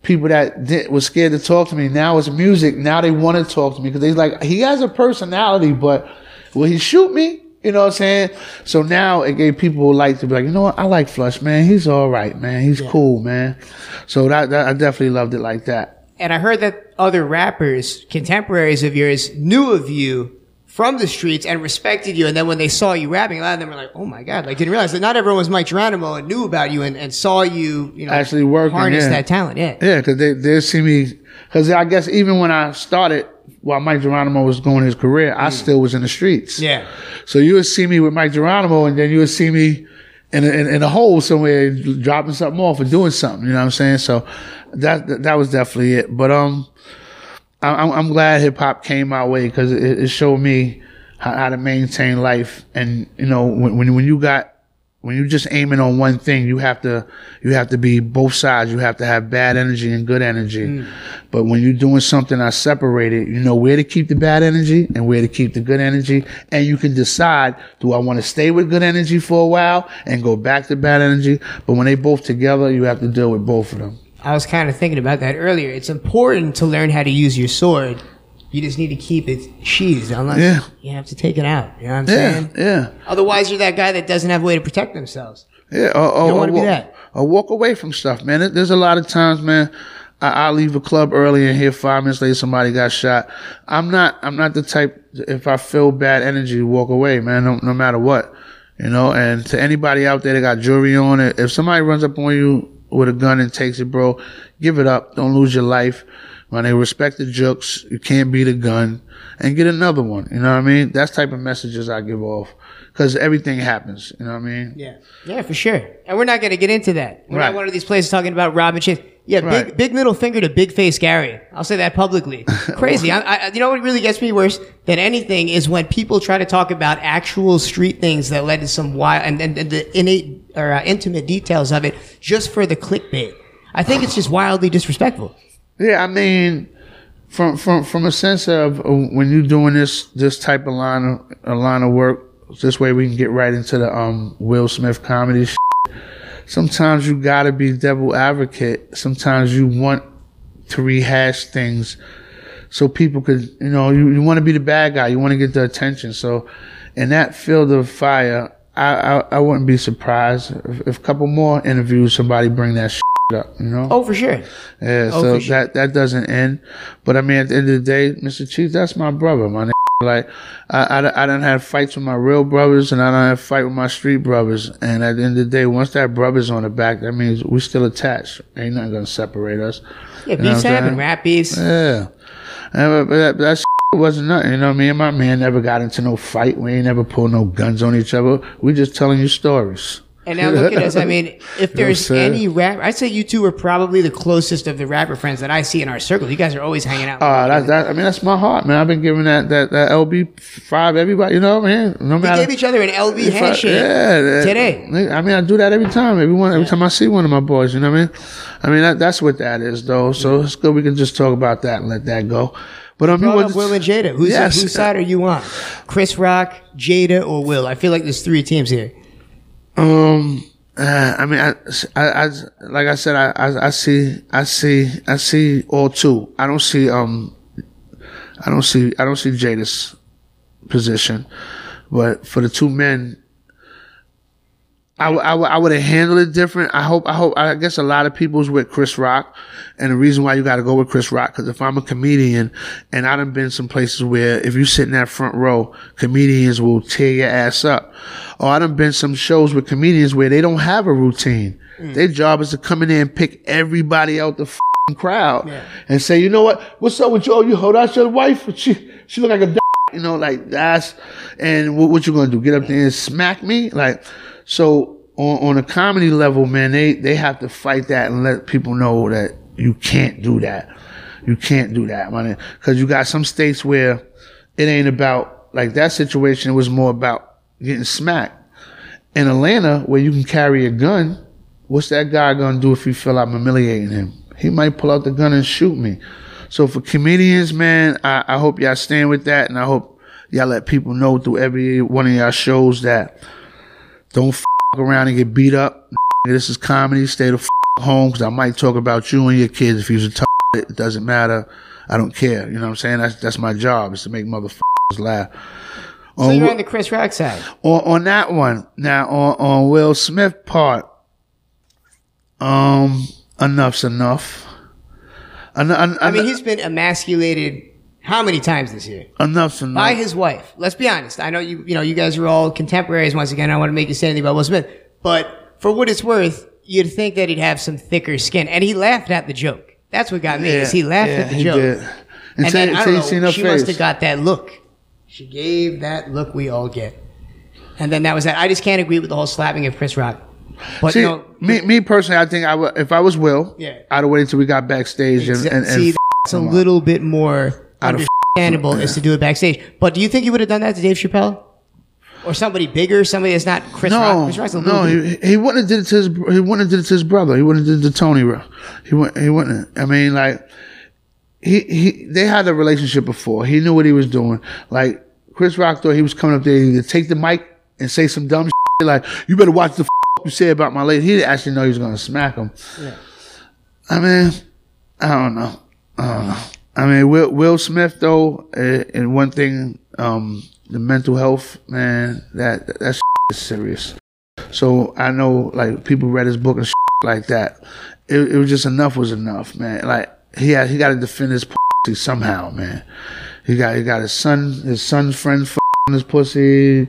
people that did, was scared to talk to me. Now it's music. Now they want to talk to me because they like he has a personality, but will he shoot me? You know what I'm saying? So now it gave people like to be like, you know what? I like Flush, man. He's all right, man. He's cool, man. So that, that I definitely loved it like that. And I heard that other rappers, contemporaries of yours, knew of you from the streets and respected you. And then when they saw you rapping, a lot of them were like, "Oh my god!" Like didn't realize that not everyone was Mic Geronimo and knew about you and, and saw you, you know, Actually working, harness yeah. that talent. Yeah. Yeah, because they they see me. Because I guess even when I started, while Mic Geronimo was going his career, I still was in the streets. Yeah. So you would see me with Mic Geronimo, and then you would see me in a, in, in a hole somewhere, dropping something off or doing something. You know what I'm saying? So that that, was definitely it. But um, I'm I'm glad hip hop came my way because it, it showed me how, how to maintain life. And you know, when when when you got when you're just aiming on one thing, you have to you have to be both sides. You have to have bad energy and good energy. Mm. But when you're doing something that's separated, you know where to keep the bad energy and where to keep the good energy, and you can decide: do I want to stay with good energy for a while and go back to bad energy? But when they both together, you have to deal with both of them. I was kind of thinking about that earlier. It's important to learn how to use your sword. You just need to keep it sheathed, unless Yeah. you have to take it out. You know what I'm Yeah, saying? yeah. Otherwise, you're that guy that doesn't have a way to protect themselves. Yeah, or, don't or wanna be that. or walk away from stuff, man. There's a lot of times, man. I, I leave a club early and here five minutes later somebody got shot. I'm not. I'm not the type. If I feel bad energy, walk away, man. No, no matter what, you know. And to anybody out there that got jewelry on it, if somebody runs up on you with a gun and takes it, bro, give it up. Don't lose your life. When they respect the jokes, you can't beat a gun and get another one. You know what I mean? That's type of messages I give off because everything happens. You know what I mean? Yeah. Yeah, for sure. And we're not going to get into that. We're Right. not one of these places talking about Robin Chase. Yeah, big Right. big middle finger to big face Gary. I'll say that publicly. [LAUGHS] Crazy. I, I, you know what really gets me worse than anything is when people try to talk about actual street things that led to some wild and, and, and the innate or uh, intimate details of it just for the clickbait. I think it's just wildly disrespectful. Yeah, I mean, from from from a sense of uh, when you're doing this this type of line of a line of work, this way we can get right into the um Will Smith comedy. Shit. Sometimes you gotta be devil advocate. Sometimes you want to rehash things so people could, you know, you, you want to be the bad guy. You want to get the attention. So in that field of fire, I I, I wouldn't be surprised if, if a couple more interviews somebody bring that shit up. You know. Oh, for sure. Yeah, Oh, so sure. that that doesn't end. But I mean, at the end of the day, Mr. Cheeks, that's my brother, my nigga. Like, I, I, I done had fights with my real brothers, and I done had fight with my street brothers. And at the end of the day, once that brother's on the back, that means we still attached. Ain't nothing gonna separate us. Yeah, You beefs what happen, rap beefs. Yeah. And, but that, that wasn't nothing. You know, me and my man never got into no fight. We ain't never pulled no guns on each other. We just telling you stories. And now look at us. I mean, if [LAUGHS] You know there's any rap, I'd say you two are probably the closest of the rapper friends that I see in our circle. You guys are always hanging out. Uh, that, that, I mean, that's my heart, man. I've been giving that, that, that LB five everybody, you know, man. No we matter. gave each other an LB handshake yeah, that- today. I mean, I do that every time. Every one, every time I see one of my boys, you know what I mean? I mean, that, that's what that is, though. So it's good we can just talk about that and let that go. But um, you Brought up Will and Jada. Who's Yes. whose side are you on? Chris Rock, Jada, or Will? I feel like there's three teams here. Um, Uh, I mean, I, I, I, like I said, I, I, I see, I see, I see all two. I don't see, um, I don't see, I don't see Jada's position, but for the two men, I, w- I, w- I would have handled it different. I hope, I hope, I guess a lot of people's with Chris Rock. And the reason why you got to go with Chris Rock, cause if I'm a comedian and I done been some places where if you sit in that front row, comedians will tear your ass up. Or I done been some shows with comedians where they don't have a routine. Mm. Their job is to come in there and pick everybody out the f***ing crowd and say, you know what? What's up with you? Oh, you hold out your wife? She, she look like a d-, you know, like that's, and what, what you gonna do? Get up there and smack me? Like, so on, on a comedy level, man, they, they have to fight that and let people know that you can't do that. You can't do that, man. Cause you got some states where it ain't about, like that situation, it was more about getting smacked. In Atlanta, where you can carry a gun, what's that guy gonna do if you feel I'm humiliating him? He might pull out the gun and shoot me. So for comedians, man, I, I hope y'all stand with that, and I hope y'all let people know through every one of y'all shows that don't f- around and get beat up. This is comedy. Stay the f- home because I might talk about you and your kids if you're a t- It doesn't matter. I don't care. You know what I'm saying? That's that's my job is to make motherfuckers laugh. So On you're on the Chris Rock side. on, on that one. Now on, on Will Smith part, um, enough's enough. En- en- I mean, he's been emasculated how many times this year? enough's enough. By his wife. Let's be honest. I know you, you know, you guys are all contemporaries once again. I don't want to make you say anything about Will Smith, but for what it's worth, you'd think that he'd have some thicker skin. And he laughed at the joke. That's what got me. is he laughed yeah, at the he joke. did. And Until- then, I until don't know, she must have got that look. She gave that look we all get. And then that was that. I just can't agree with the whole slapping of Chris Rock. But See, no, me, me personally, I think I would, if I was Will, Yeah. I'd have waited till we got backstage and, Exa- and, and see, f- that's a little bit more I'd have understandable is to do it backstage. But do you think you would have done that to Dave Chappelle? Or somebody bigger, somebody that's not Chris no, Rock? Chris Rock's a no, he, he wouldn't have did it to his he wouldn't have did it to his brother. He wouldn't have did it to Tony. He wouldn't. He wouldn't. I mean, like he he they had a relationship before. He knew what he was doing. Like Chris Rock thought he was coming up there to take the mic and say some dumb [LAUGHS] shit like you better watch the [LAUGHS] f- you say about my lady. He didn't actually know he was gonna smack him. I mean, I don't know. I don't know. I mean, Will, Will Smith though, uh, and one thing, um, the mental health, man, that that shit is serious. So I know, like, people read his book and like that. It, it was just enough was enough, man. Like he had, he got to defend his pussy somehow, man. He got, he got his son, his son's friend his pussy.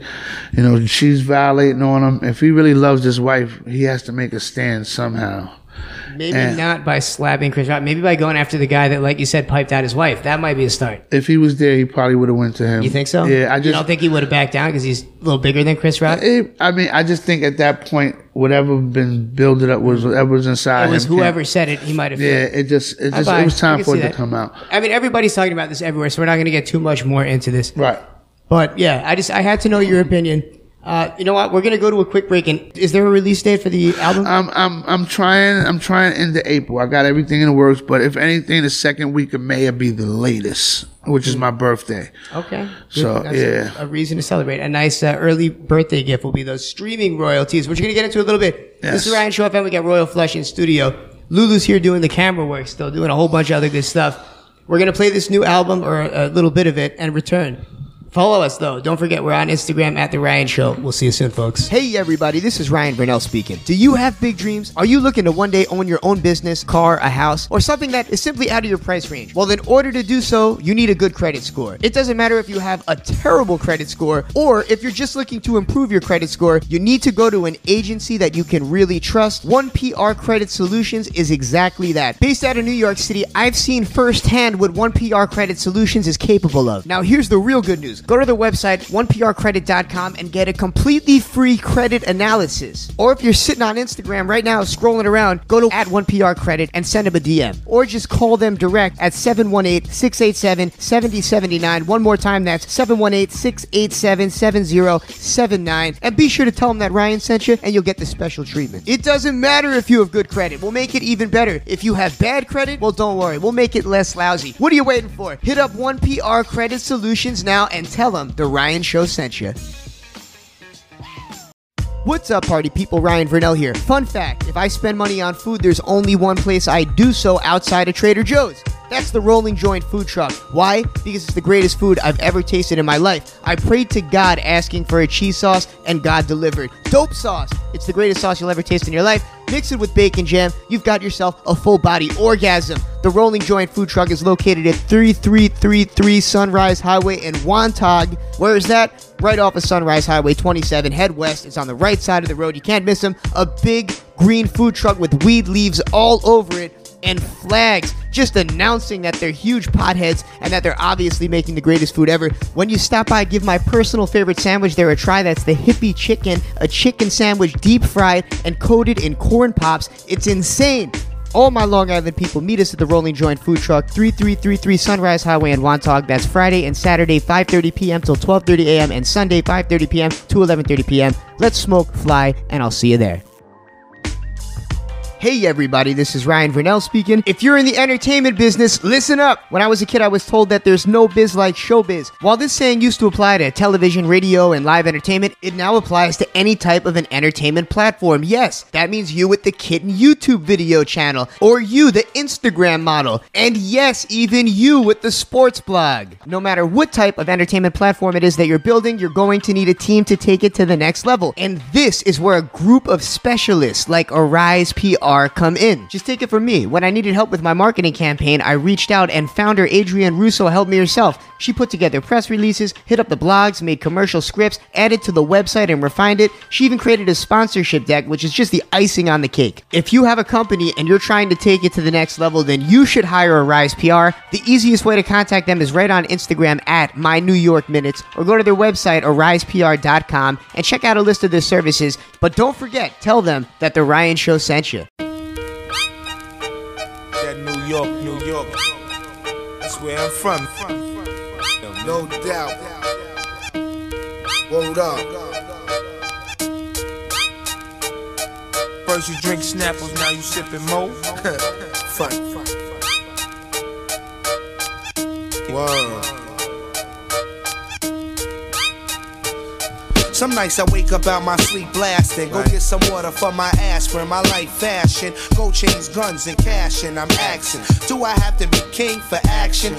You know, she's violating on him. If he really loves his wife, he has to make a stand somehow. Maybe And- not by slapping Chris Rock. Maybe by going after the guy that, like you said, piped out his wife. That might be a start. If he was there, he probably would have went to him. You think so? Yeah, I you just don't think he would have backed down because he's a little bigger than Chris Rock. It- I mean, I just think at that point, whatever been builded up was whatever was inside It was him. whoever said it. He might have. Yeah, it just, it just, it was time for it to come out. I mean, everybody's talking about this everywhere, so we're not going to get too much more into this. Right. But yeah, I just I had to know your opinion. Uh, you know what? We're to go to a quick break. And is there a release date for the album? I'm, I'm, I'm trying, I'm trying into April. I got everything in the works, but if anything, the second week of May will be the latest, which is my birthday. Okay. So, That's yeah. A, a reason to celebrate. A nice uh, early birthday gift will be those streaming royalties, which we're to get into a little bit. This is Ryan Show FM. We got Royal Flush in studio. Lulu's here doing the camera work still, doing a whole bunch of other good stuff. We're to play this new album or a little bit of it and return. Follow us though. Don't forget we're on Instagram at the Ryan Show. We'll see you soon, folks. Hey everybody, this is Ryan Verneuille speaking. Do you have big dreams? Are you looking to one day own your own business, car, a house, or something that is simply out of your price range? Well, in order to do so, you need a good credit score. It doesn't matter if you have a terrible credit score or if you're just looking to improve your credit score, you need to go to an agency that you can really trust. 1PR Credit Solutions is exactly that. Based out of New York City, I've seen firsthand what 1PR Credit Solutions is capable of. Now, here's the real good news. Go to their website, 1prcredit.com, and get a completely free credit analysis. Or if you're sitting on Instagram right now scrolling around, go to at 1PR Credit and send them a DM. Or just call them direct at 718 687 7079. One more time, that's 718 687 7079. And be sure to tell them that Ryan sent you, and you'll get the special treatment. It doesn't matter if you have good credit, we'll make it even better. If you have bad credit, well, don't worry, we'll make it less lousy. What are you waiting for? Hit up 1PR Credit Solutions now and tell them the Ryan Show sent you. What's up, party people? Ryan Verneuille here. Fun fact if I spend money on food, there's only one place I do so outside of Trader Joe's. That's the Rolling Joint food truck. Why? Because it's the greatest food I've ever tasted in my life. I prayed to God asking for a cheese sauce, and God delivered. Dope sauce. It's the greatest sauce you'll ever taste in your life. Mix it with bacon jam, you've got yourself a full body orgasm. The Rolling Joint food truck is located at 3333 Sunrise Highway in Wantagh. Where is that? Right off of Sunrise Highway 27. Head west. It's on the right side of the road. You can't miss them. A big green food truck with weed leaves all over it and flags just announcing that they're huge potheads and that they're obviously making the greatest food ever. When you stop by, give my personal favorite sandwich there a try. That's the hippie chicken, a chicken sandwich deep fried and coated in corn pops. It's insane. All my Long Island people meet us at the Rolling Joint Food Truck, 3333 Sunrise Highway in Wantagh. That's Friday and Saturday, 5:30 p.m. till 12:30 a.m. and Sunday, 5:30 p.m. to 11:30 p.m. Let's smoke, fly, and I'll see you there. Hey everybody, this is Ryan Verneuille speaking. If you're in the entertainment business, listen up. When I was a kid, I was told that there's no biz like showbiz. While this saying used to apply to television, radio, and live entertainment, it now applies to any type of an entertainment platform. Yes, that means you with the Kitten YouTube video channel, or you, the Instagram model, and yes, even you with the sports blog. No matter what type of entertainment platform it is that you're building, you're going to need a team to take it to the next level. And this is where a group of specialists like Arise PR come in. Just take it from me. When I needed help with my marketing campaign, I reached out and founder Adrienne Russo helped me herself. She put together press releases, hit up the blogs, made commercial scripts, added to the website and refined it. She even created a sponsorship deck, which is just the icing on the cake. If you have a company and you're trying to take it to the next level, then you should hire Arise PR. The easiest way to contact them is right on Instagram at My New York Minutes or go to their website, arisepr.com, and check out a list of their services. But don't forget, tell them that The Ryan Show sent you. That New York, New York. That's where I'm from. No doubt. Word up. First you drink Snapples, now you sipping Mo. [LAUGHS] Fuck. Word. Some nights I wake up out my sleep blasting. Go get some water for my ass, aspirin. My life fashion. Go change guns, and cash, and I'm axing. Do I have to be king for action?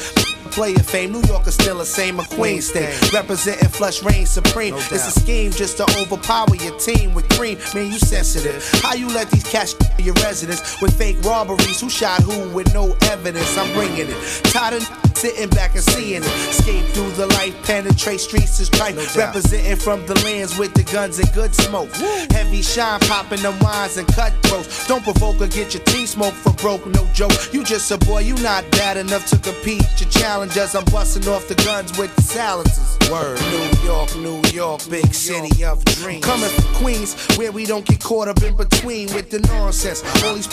Player fame, New York is still the same a Queens state. Representing flush reign supreme. it's a scheme just to overpower your team with cream. Man, you sensitive. How you let these cash your residence with fake robberies? Who shot who with no evidence? I'm bringing it. Tired of sitting back and seeing it. Escape through the life, penetrate streets is tripe. Representing from the lands with the guns and good smoke. Heavy shine, popping them wines and cutthroats. Don't provoke or get your team smoked for broke, no joke. You just a boy, you not bad enough to compete. Your challengers, I'm busting off the guns with the silencers. Word, New York, New York, big city of dreams. Coming from Queens, where we don't get caught up in between with the nonsense. All these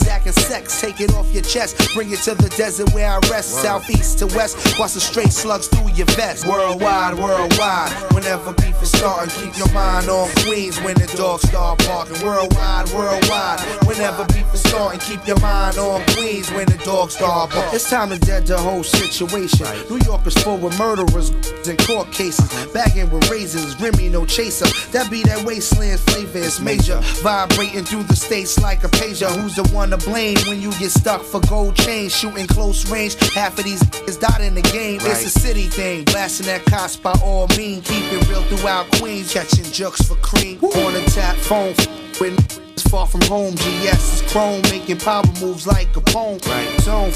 is acting sex, take it off your chest. Bring it to the desert where I rest. Southeast to west, Watch the straight slugs through your vest. Worldwide, worldwide. Whenever beef is starting, keep your mind on Queens when the dogs start barking. Worldwide, worldwide. Whenever beef is starting, keep your mind on Queens when the dogs start barking. It's time to dead the whole situation. New York is full with murderers and court cases. Uh-huh. Bagging with razors, Remy no chaser. That be that wasteland flavor is major. Vibrating through the states like a pager. Who's the one to blame when you get stuck for gold chains? Shooting close range. Half of these is dot in the game. It's a city thing. Blasting that cops by all means. Keep it real throughout Queens. Catching jokes for cream. On a tap phone. When it's far from home, GS is chrome. Making power moves like a poem. Right. Zone.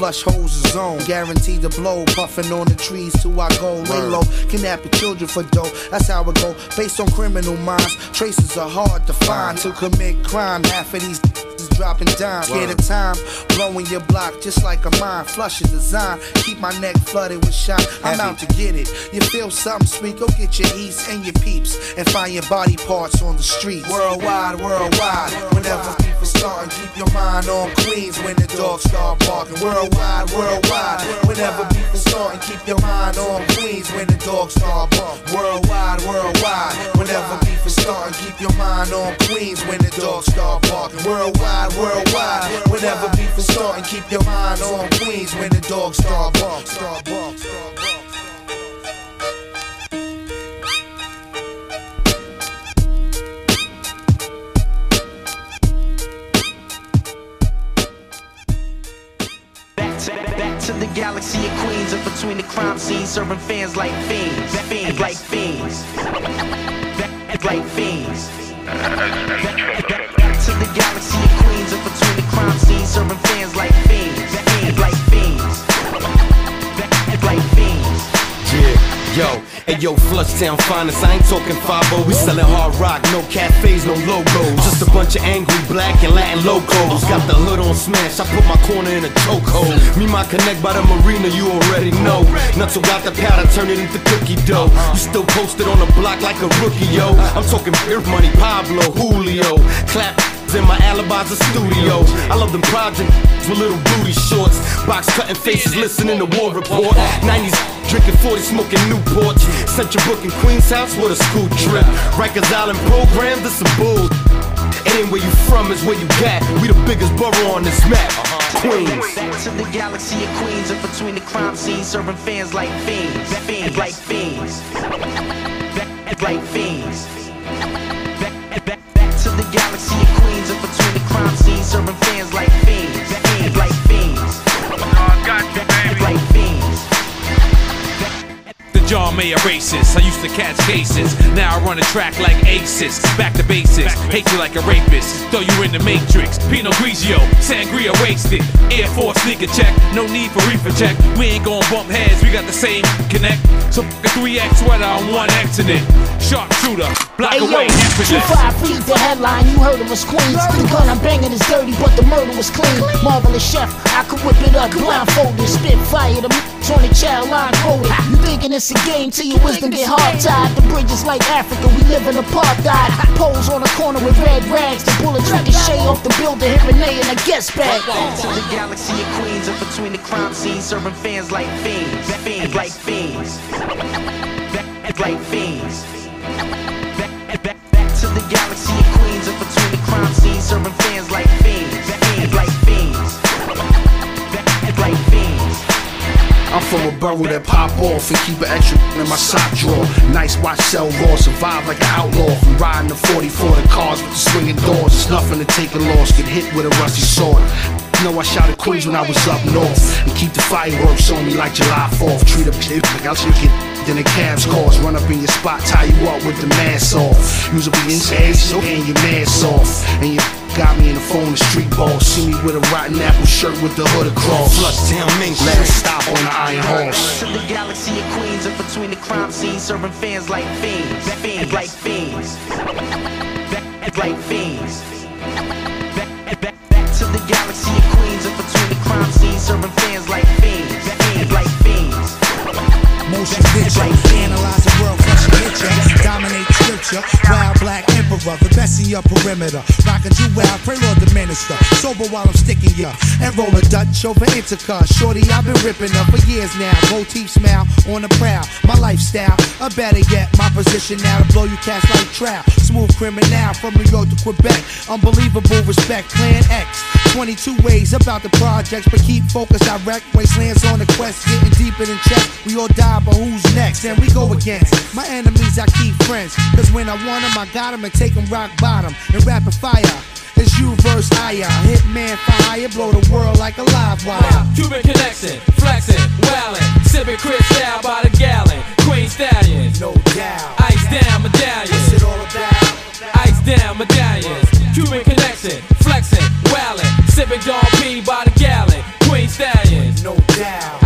Flush holes is zone, guaranteed to blow. Puffing on the trees till I go. Lay low, kidnap your children for dough. That's how it go. Based on criminal minds, traces are hard to find. To commit crime, half of these is dropping down. Scared of time, blowing your block just like a mine. Flush is design, keep my neck flooded with shine. I'm out to get it. You feel something sweet? Go get your eats and your peeps and find your body parts on the street. Worldwide, worldwide. Whenever people starting, keep your mind on Queens when the dogs start barking. Worldwide, worldwide. Whenever people starting, keep your mind on Queens when the dogs start barking. Worldwide, worldwide. Whenever people starting, keep your mind on Queens when the dogs start barking. Worldwide, worldwide. Whenever people starting, keep your mind on Queens when the dogs start. Start. Start barking. Galaxy of queens in between the crime scenes, serving fans like fiends, fiends. Like fiends, like fiends. Back to the galaxy of queens in between the crime scenes, serving fans like fiends yo, hey yo, Flushtown finest. I ain't talking 5 We selling hard rock, no cafes, no logos. Just a bunch of angry black and Latin locals. Got the hood on smash, I put my corner in a chokehold. Me, my connect by the marina, you already know. Nuts about the powder, turn it into cookie dough. You still posted on the block like a rookie, yo. I'm talking beer money, Pablo, Julio. Clap in my alibi's a studio. I love them projects with little booty shorts. Box cutting faces, listening to War Report. 90s drinking 40, smoking Newports. Central booking Queen's House with a school trip. Rikers Island program, this a bull. It ain't where you from, it's where you got. We the biggest borough on this map. Queens. Back to the galaxy of queens in between the crime scenes, serving fans like fiends, fiends like fiends, like fiends. Of queens in between the crime scenes, serving fans like fiends, fiends like fiends, oh, like fiends. The John Mayer races. I used to catch cases. Now I run a track like aces. Back to basics. Hate you like a rapist. Throw you in the matrix. Pinot Grigio. Sangria wasted. Air Force sneaker check. No need for reefer check. We ain't gon' bump heads. We got the same connect. So f- a 3X sweater on one accident. Sharpshooter. Block Hey yo, away. two Infinite. five feet the headline, you heard of us queens. The gun I'm banging is dirty, but the murder was clean. Marvelous chef, I could whip it up blindfolded, spit fire. The m- on the child line quoted. You thinking it's a game till your wisdom get hard tied. The bridges like Africa, we live in apartheid. Pose on the corner with red rags. The bullets ricochet off the building, hit Renee in a guest bag. Back to the galaxy of queens in between the crime scenes, serving fans like fiends, fiends like fiends, like fiends. Back, back, back to the galaxy queens in between the crime scenes, serving fans like fiends, fiends like fiends, like fiends. I'm from a borough that pop off and keep an extra in my sock drawer. Nice watch, sell raw, survive like an outlaw. From riding the 44 the cars with the swinging doors. It's nothing to take a loss, get hit with a rusty sword. Know I shot at Queens when I was up north. And keep the fireworks on me like July 4th. Treat a bitch like I'll chicken. Then the cabs calls, run up in your spot, tie you up with the mask off. Usually inside, so and your mask off. And you got me in the phone, the street ball. See me with a rotten apple shirt with the hood across. Flushtown Main Let it stop on the iron horse. To the galaxy of queens in between the crime scenes, serving fans like fiends, fiends like fiends, like fiends. Back, back, back to the galaxy of queens emperor, the best in your perimeter, rockin' you wild, pray Lord the minister, sober while I'm sticking ya, and roll a Dutch over Intercar, shorty I've been ripping up for years now, motif smile on the prowl, my lifestyle, or better yet, my position now to blow you cast like trout, smooth criminal from New York to Quebec, unbelievable respect, plan X, 22 ways about the projects, but keep focused direct. Wastelands on the quest, getting deeper than check. We all die, but who's next? And we go against my enemies. I keep friends, cause when I want them, I got them and take them rock bottom and rapid fire. It's you versus I, Hitman fire, blow the world like a live wire. Cuban connection, flexing, wildin', sipping Cristal by the gallon. Queen stallions, no doubt. Ice down medallions. What's it all about? Ice down medallions. Cuban connection, flexing, wildin', sipping Don P by the gallon. Queen stallions, no doubt.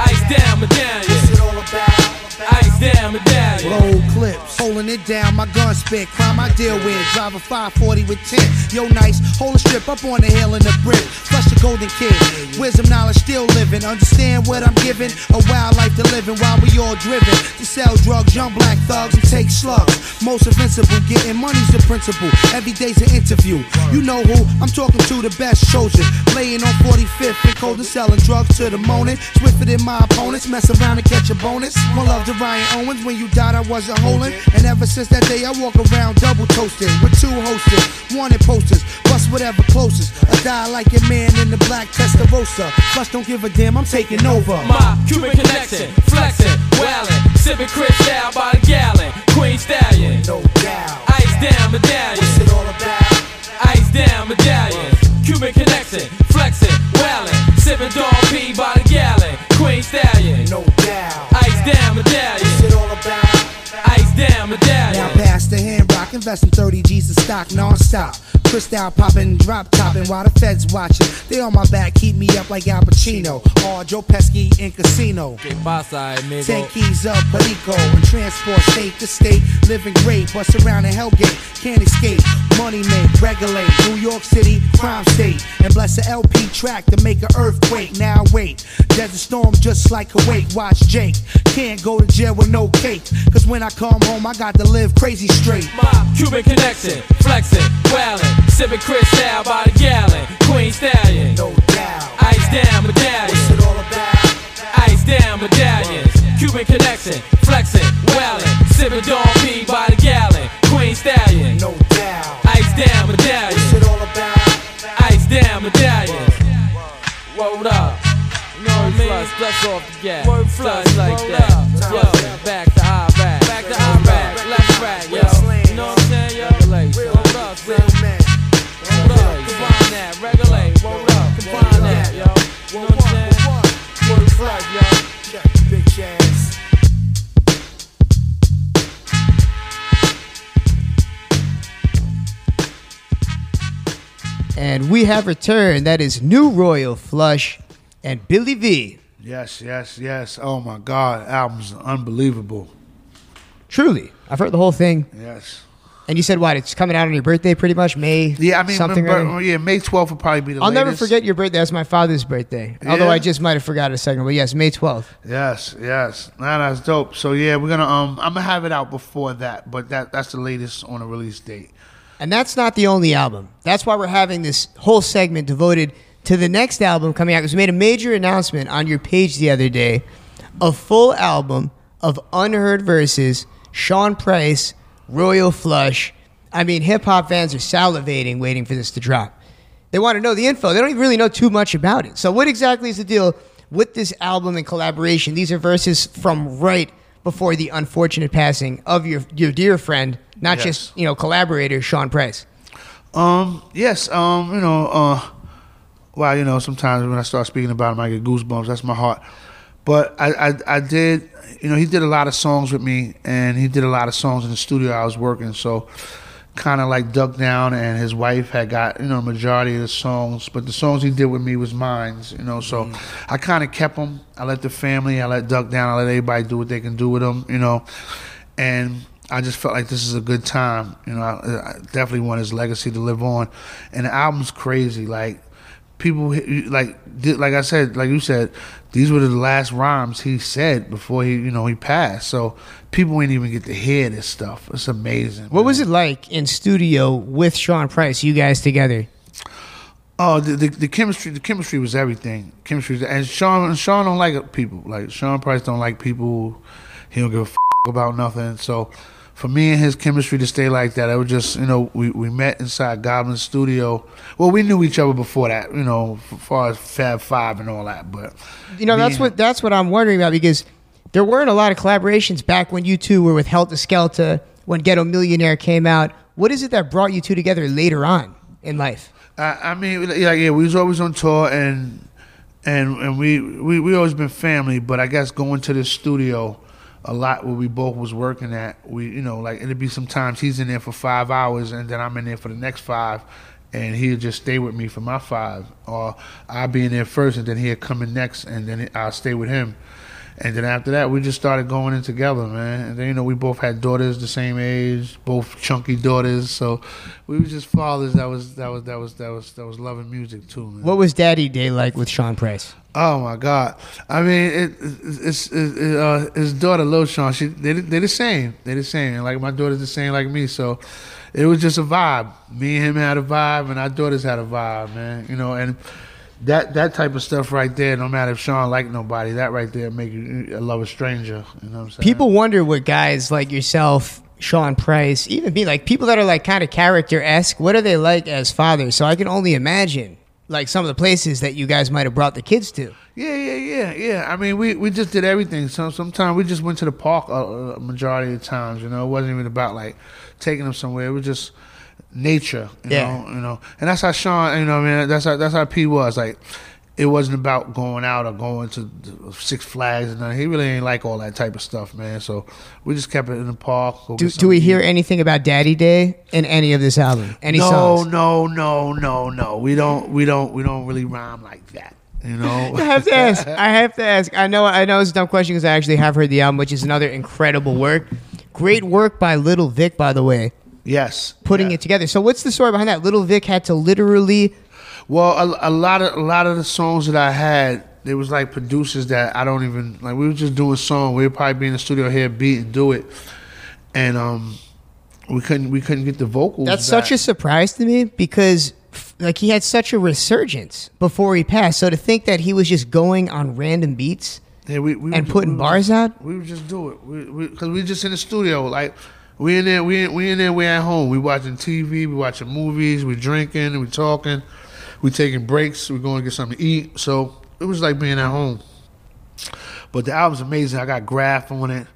Holding it down, my gun spit, crime I deal with. Drive a 540 with 10. Yo, nice, hold a strip up on the hill in the brick. Flush the golden kid, wisdom, knowledge, still living. Understand what I'm giving, a wild life to living while we all driven. To sell drugs, young black thugs, and take slugs. Most invincible, getting money's the principle. Every day's an interview. You know who, I'm talking to the best chosen. Playing on 45th and cold and selling drugs to the morning. Swifter than my opponents, mess around and catch a bonus. One love to Ryan Owens, when you died, I wasn't holding. And ever since that day, I walk around double toasted with two hosters, wanted posters, bust whatever closest. I die like your man in the black Testarossa. Plus, don't give a damn, I'm taking over. My Cuban connection, flexing, wildin', sipping Cristal by the gallon. Queen stallion, no doubt. Ice down medallions. What's it all about? Ice down medallion. Cuban connection, flexing, wildin', sipping Don P by the gallon. Less than 30 G's of stock non-stop. Crystal popping, drop topping while the feds watching. They on my back, keep me up like Al Pacino. Or Joe Pesci in casino. ¿Qué pasa? Ten keys up, Perico, and transport state to state. Living great, bust around in Hellgate, can't escape. Money make, regulate. New York City, crime state. And bless a LP track to make an earthquake. Now wait, desert storm just like Kuwait. Watch Jake, can't go to jail with no cake. Cause when I come home, I got to live crazy straight. My Cuban connection, flexing, wildin', sipping Cristal by the gallon. Queen Stallion, no doubt. Ice down medallions. What's it all about? Ice down medallions. Cuban connection, flexing, wildin', sipping Don P by the gallon. Queen Stallion, no doubt. Ice down medallions. What's it all about? Ice down medallions. Word up. You know what I mean? Flush, flush off the gas. Word flush like that. Yo, back And we have returned. That is New Royal Flush and Billy V. Yes, yes, yes. Oh my God, album's unbelievable. Truly. I've heard the whole thing. Yes. And you said what? It's coming out on your birthday pretty much? May Yeah, I mean, something but- right? yeah, May 12th will probably be the I'll never forget your birthday. That's my father's birthday. Although I just might have forgot a second. But yes, May 12th. Yes, yes. Nah, that's dope. So yeah, we're gonna um I'm gonna have it out before that, but that that's the latest on the release date. And that's not the only album. That's why we're having this whole segment devoted to the next album coming out. Because we made a major announcement on your page the other day a full album of unheard verses, Sean Price, Royal Flush. I mean, hip hop fans are salivating waiting for this to drop. They want to know the info. They don't even really know too much about it. So, what exactly is the deal with this album and collaboration? These are verses from right before the unfortunate passing of your your dear friend, not Yes. just you know collaborator Sean Price. Um, yes, um, you know, uh, well, you know, sometimes when I start speaking about him, I get goosebumps. That's my heart. But I, I, I did, you know, he did a lot of songs with me, and he did a lot of songs in the studio I was working. So, kind of like Duck Down, and his wife had got, you know, the majority of the songs. But the songs he did with me was mine, you know. So, I kind of kept them. I let the family, I let Duck Down, I let everybody do what they can do with them, you know. And I just felt like this is a good time. You know, I, I definitely want his legacy to live on. And the album's crazy. Like people, like like I said, like you said, these were the last rhymes he said before he, you know, he passed. So people ain't even get to hear this stuff. It's amazing. What was it like in studio with Sean Price? You guys together? Oh, the, the the chemistry, the chemistry was everything. Chemistry, and Sean, Sean don't like people. Like Sean Price don't like people. He don't give a f- about nothing. So, for me and his chemistry to stay like that, it was just you know we, we met inside Goblin Studio. Well, we knew each other before that, you know, as far as Fab Five and all that. But You know, that's what that's what I'm wondering about because there weren't a lot of collaborations back when you two were with Heltah Skeltah when Ghetto Millionaire came out. What is it that brought you two together later on in life? I, I mean, like, yeah, we was always on tour, and and and we we we always been family. But I guess going to the studio a lot where we both was working at, we you know like it'd be sometimes he's in there for five hours, and then I'm in there for the next five. And he'd just stay with me for my five, or I'd be in there first, and then he'd come in next, and then I'll stay with him. And then after that, we just started going in together, man. And then you know we both had daughters the same age, both chunky daughters. So we was just fathers that was that was that was that was that was loving music too, man. What was Daddy Day like with Sean Price? Oh my God! I mean, it, it's, it, uh, his daughter Lil Sean. She they they the same. They the same. And like my daughter's the same like me. So it was just a vibe. Me and him had a vibe, and our daughters had a vibe, man. You know, and that that type of stuff right there. No matter if Sean like nobody, that right there make you a love a stranger. You know what I'm saying? People wonder what guys like yourself, Sean Price, even be like people that are like kind of character esque. What are they like as fathers? So I can only imagine like some of the places that you guys might have brought the kids to. Yeah, yeah, yeah, yeah. I mean, we, we just did everything. So sometimes we just went to the park a, a majority of the times. You know, it wasn't even about like taking them somewhere. It was just nature. You Yeah. know, you know, and that's how Sean. You know, I mean, that's how that's how P was like. it wasn't about going out or going to Six Flags and nothing. He really ain't like all that type of stuff, man. So we just kept it in the park. Do, do we hear anything about Daddy Day in any of this album? Any no, songs? no, no, no, no. We don't, we don't, we don't really rhyme like that. You know. [LAUGHS] I have to ask. [LAUGHS] I have to ask. I know. I know it's a dumb question because I actually have heard the album, which is another incredible work. Great work by Little Vic, by the way. Yes. Putting it together. So, what's the story behind that? Little Vic had to literally. Well, a, a lot of a lot of the songs that I had, there was like producers that I don't even like. We were just doing song. We would probably be in the studio here, beat and do it, and um, we couldn't we couldn't get the vocals. That's such a surprise to me because, like, he had such a resurgence before he passed. So to think that he was just going on random beats Yeah, we, we and putting we bars just, out. We would just do it. We, we, Cause we just in the studio. Like we in there, we in, we in there, we at home. We watching TV, we watching movies, we drinking, we talking, we taking breaks, we going to get something to eat. So it was like being at home. But the album's amazing. I got Grafh on it.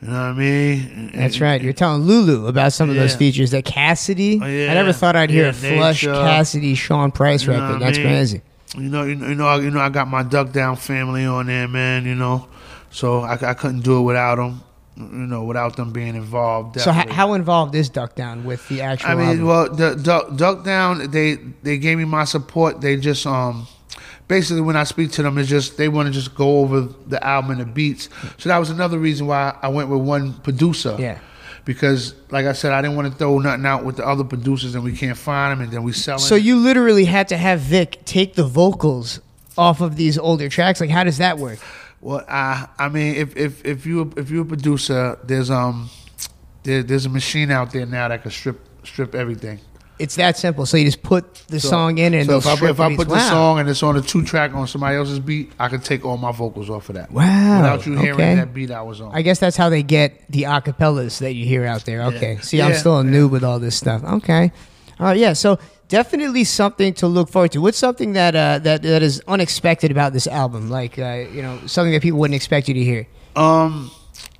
You know what I mean? That's right. You're telling Lulu about some of those features. That Cassidy. Oh, yeah. I never thought I'd hear Yeah, a flush Nature. Cassidy Sean Price You record. That's mean? crazy. You know, you know, you know, I- you know, I got my Duck Down family on there, man. You know, so I, I couldn't do it without them. You know, without them being involved. So, h- how involved is Duck Down with the actual I mean, album? well, the Duck, Duck Down, they they gave me my support. They just um, basically when I speak to them, it's just they want to just go over the album and the beats. So that was another reason why I went with one producer. Yeah. Because, like I said, I didn't want to throw nothing out with the other producers, and we can't find them, and then we sell them. So you literally had to have Vic take the vocals off of these older tracks. Like, how does that work? Well, I I mean, if if if you if you're a producer, there's um there, there's a machine out there now that can strip strip everything. It's that simple. So you just put the So- song in and so if I, if I put beats. the song and it's on a two track on somebody else's beat, I can take all my vocals off of that. Wow. Without you hearing okay. that beat I was on. I guess that's how they get the acapellas that you hear out there. Okay. See, I'm still a noob with all this stuff. Okay. All right. Yeah. So definitely something to look forward to. What's something that uh, that that is unexpected about this album? Like uh, you know something that people wouldn't expect you to hear. Um,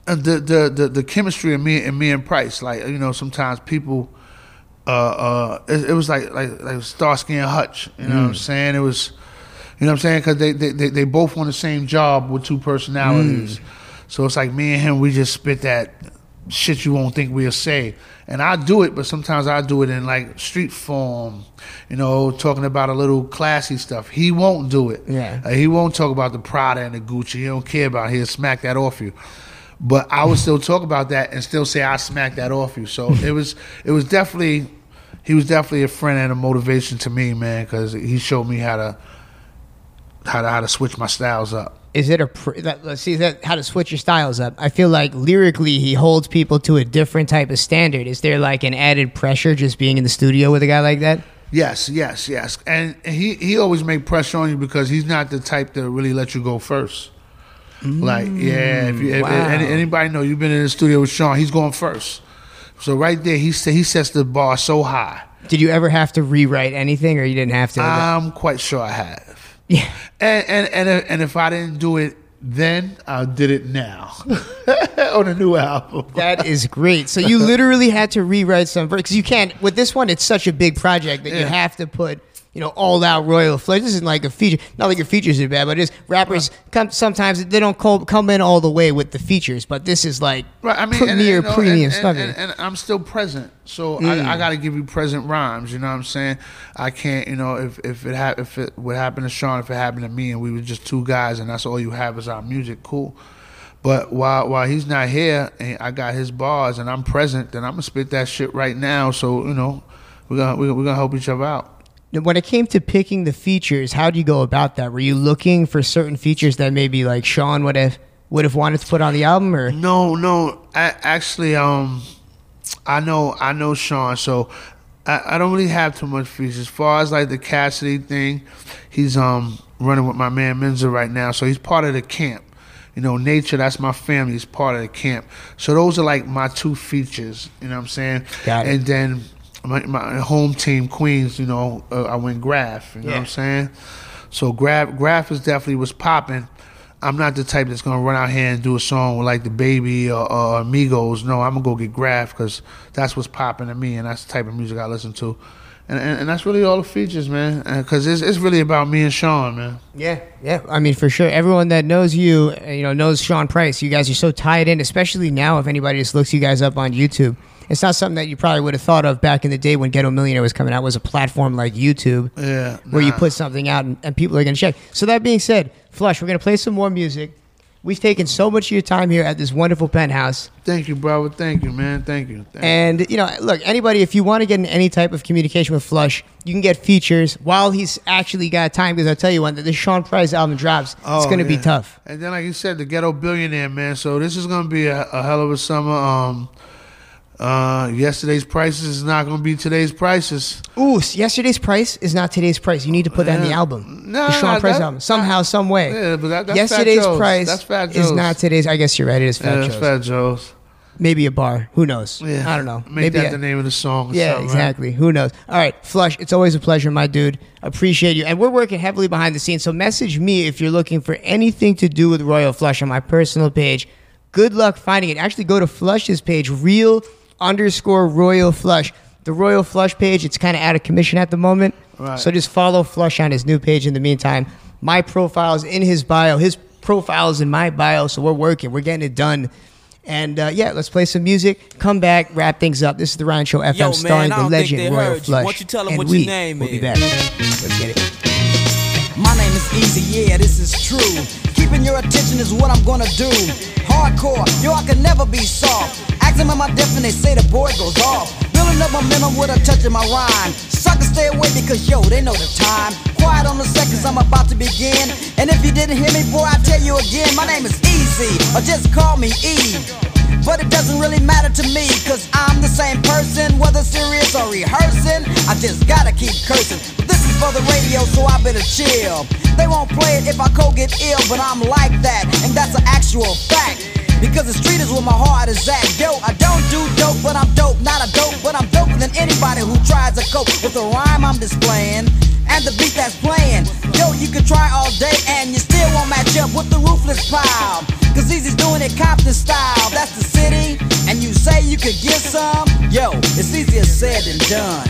uh, the the the, the chemistry of me and me and Price, like you know, sometimes people, uh, uh, it, it was like like like Starsky and Hutch. You know what I'm Mm. saying? It was, you know what I'm saying? Because they, they they they both on the same job with two personalities. So it's like me and him, we just spit that shit you won't think we'll say. And I do it, but sometimes I do it in like street form, you know, talking about a little classy stuff. He won't do it. Yeah. Uh, he won't talk about the Prada and the Gucci. He don't care about it. He'll smack that off you. But I would still talk about that and still say I smacked that off you. So it was it was definitely he was definitely a friend and a motivation to me, man, because he showed me how to how to how to switch my styles up. Is it a pr- that, let's see that how to switch your styles up? I feel like lyrically he holds people to a different type of standard. Is there like an added pressure just being in the studio with a guy like that? Yes, yes, yes. And he he always make pressure on you because he's not the type to really let you go first. Mm. like, yeah, if you if, wow. any, anybody know you've been in the studio with Sean, he's going first. So right there, he he sets the bar so high. Did you ever have to rewrite anything, or you didn't have to? I'm quite sure I have. Yeah. And and and if, and if I didn't do it then, I did it now [LAUGHS] on a new album. That is great. So you literally had to rewrite some because you can't with this one. It's such a big project that you have to put you know all out royal flush. This isn't like a feature. Not like your features are bad, but it's rappers come sometimes they don't come, come in all the way with the features. But this is like Right, I mean, and- premier and, know, premium and, stuff. And, and, and I'm still present, so Mm. I, I got to give you present rhymes. You know what I'm saying? I can't, you know, if if it hap- if it would happen to Sean, if it happened to me, and we were just two guys, and that's all you have is our music, cool. But while while he's not here, and I got his bars, and I'm present, then I'm gonna spit that shit right now. So you know, we're gonna we're, we're gonna help each other out. When it came to picking the features, how do you go about that? Were you looking for certain features that maybe like Sean would have would have wanted to put on the album, or No, no. I, actually, um, I know, I know Sean. So I, I don't really have too much features. As far as like the Cassidy thing, he's um running with my man Menza right now. So he's part of the camp. You know, nature. That's my family. He's part of the camp. So those are like my two features. You know what I'm saying? Got it. And then my, my home team Queens. You know, uh, I went Grafh. You know what I'm saying? So Grafh, Grafh is definitely was popping. I'm not the type that's gonna run out here and do a song with like the baby or, or Amigos. No, I'm gonna go get Grafh because that's what's popping to me, and that's the type of music I listen to. and, and, and that's really all the features, man. Because it's it's really about me and Sean, man. Yeah, yeah. I mean, for sure, everyone that knows you, uh, you know, knows Sean Price. You guys are so tied in, especially now. If anybody just looks you guys up on YouTube, it's not something that you probably would have thought of back in the day when Ghetto Millionaire was coming out. Was a platform like YouTube, Yeah, where you put something out and, and people are going to check. So that being said, Flush, we're going to play some more music. We've taken so much of your time here at this wonderful penthouse. Thank you, brother. Thank you, man. Thank you. Thank And you know, look, anybody, if you want to get in any type of communication with Flush, you can get features while he's actually got time. Because I'll tell you when the Sean Price album drops, it's Oh, going to be tough. And then, like you said, the ghetto billionaire man. So this is gonna be a, a hell of a summer. Um, uh, yesterday's prices is not gonna be today's prices. Ooh, yesterday's price is not today's price. You need to put that in the album. No, the Sean no, Price that- album. Somehow, some way. Yeah, but that, that's yesterday's Fat Joe's. price That's Fat is not today's. I guess you're right. It is Fat Yeah, Joe's. Fat Joe's. Maybe a bar. Who knows? Yeah, I don't know. Make Maybe that I- the name of the song. Yeah, something, right? exactly. Who knows? All right, Flush, it's always a pleasure, my dude. Appreciate you. And we're working heavily behind the scenes. So message me if you're looking for anything to do with Royal Flush on my personal page. Good luck finding it. Actually, go to Flush's page, real underscore Royal Flush. The Royal Flush page, it's kind of out of commission at the moment. Right. So just follow Flush on his new page in the meantime. My profile is in his bio. His profile is in my bio. So we're working. We're getting it done. And uh, yeah, let's play some music. Come back, wrap things up. This is the Ryan Show FM, Yo, man, starring I the legend Royal you. Flush. Why don't you tell 'em and what we your name will be is? back. Let's get it. My name is Eazy, yeah, this is true. Keeping your attention is what I'm gonna do. Hardcore, yo, I can never be soft. Am I deaf and they say the boy goes off. Building up my momentum with a touch of my rhyme. Suckers stay away because yo, they know the time. Quiet on the seconds, I'm about to begin. And if you didn't hear me, boy, I tell you again, my name is Eazy, or just call me E. But it doesn't really matter to me, cause I'm the same person, whether serious or rehearsing. I just gotta keep cursing. But this is for the radio, so I better chill. They won't play it if I co get ill, but I'm like that, and that's an actual fact. Because the street is where my heart is at. Yo, I don't do dope, but I'm dope. Not a dope, but I'm doper than anybody who tries to cope with the rhyme I'm displaying and the beat that's playing. Yo, you can try all day and you still won't match up with the ruthless pile. Cause Eazy's doing it Compton style. That's the city, and you say you could get some. Yo, it's easier said than done.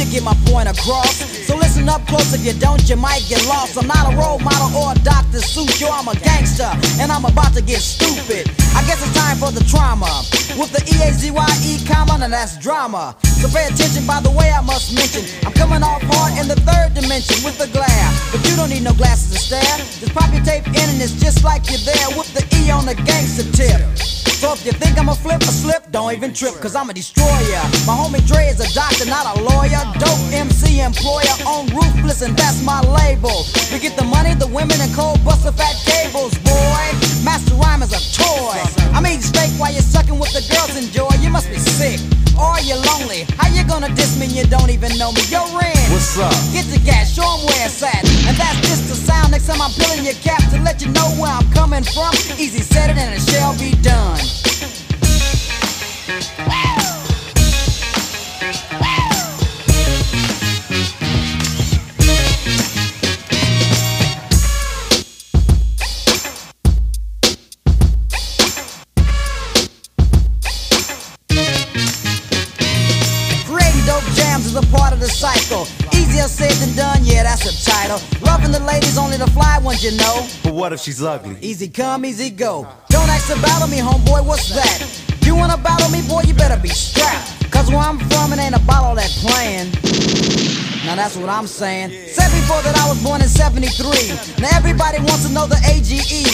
To get my point across. So listen up close if you don't, you might get lost. I'm not a role model or a Dr. Seuss, yo, I'm a gangster, and I'm about to get stupid. I guess it's time for the trauma. With the E-A-Z-Y-E comma, and that's drama. So pay attention by the way I must mention. I'm coming off hard in the third dimension with the glare. But you don't need no glasses to stare. Just pop your tape in and it's just like you're there with the E on the gangster tip. So if you think I'm a flip or slip, don't even trip, cause I'm a destroyer. My homie Dre is a doctor, not a lawyer. Dope MC employer on ruthless, and that's my label. We get the money, the women, and cold buster fat cables, boy. Master rhyme is a toy. I'm eating steak while you're sucking with the girls enjoy. You must be sick. Or you're lonely. How you gonna diss me? You don't even know me. Yo, Ren. What's up? Get the gas, show 'em where it's at. And that's just the sound. Next time I'm peeling your cap to let you know where I'm coming from. Easy said it and it shall be done. That's. Loving the ladies, only the fly ones, you know. But what if she's ugly? Easy come, easy go. Don't ask to battle me, homeboy, what's that? You wanna battle me, boy, you better be strapped. Cause where I'm from, it ain't a bottle that playing. Now that's what I'm saying. Said before that I was born in 73. Now everybody wants to know the AGE.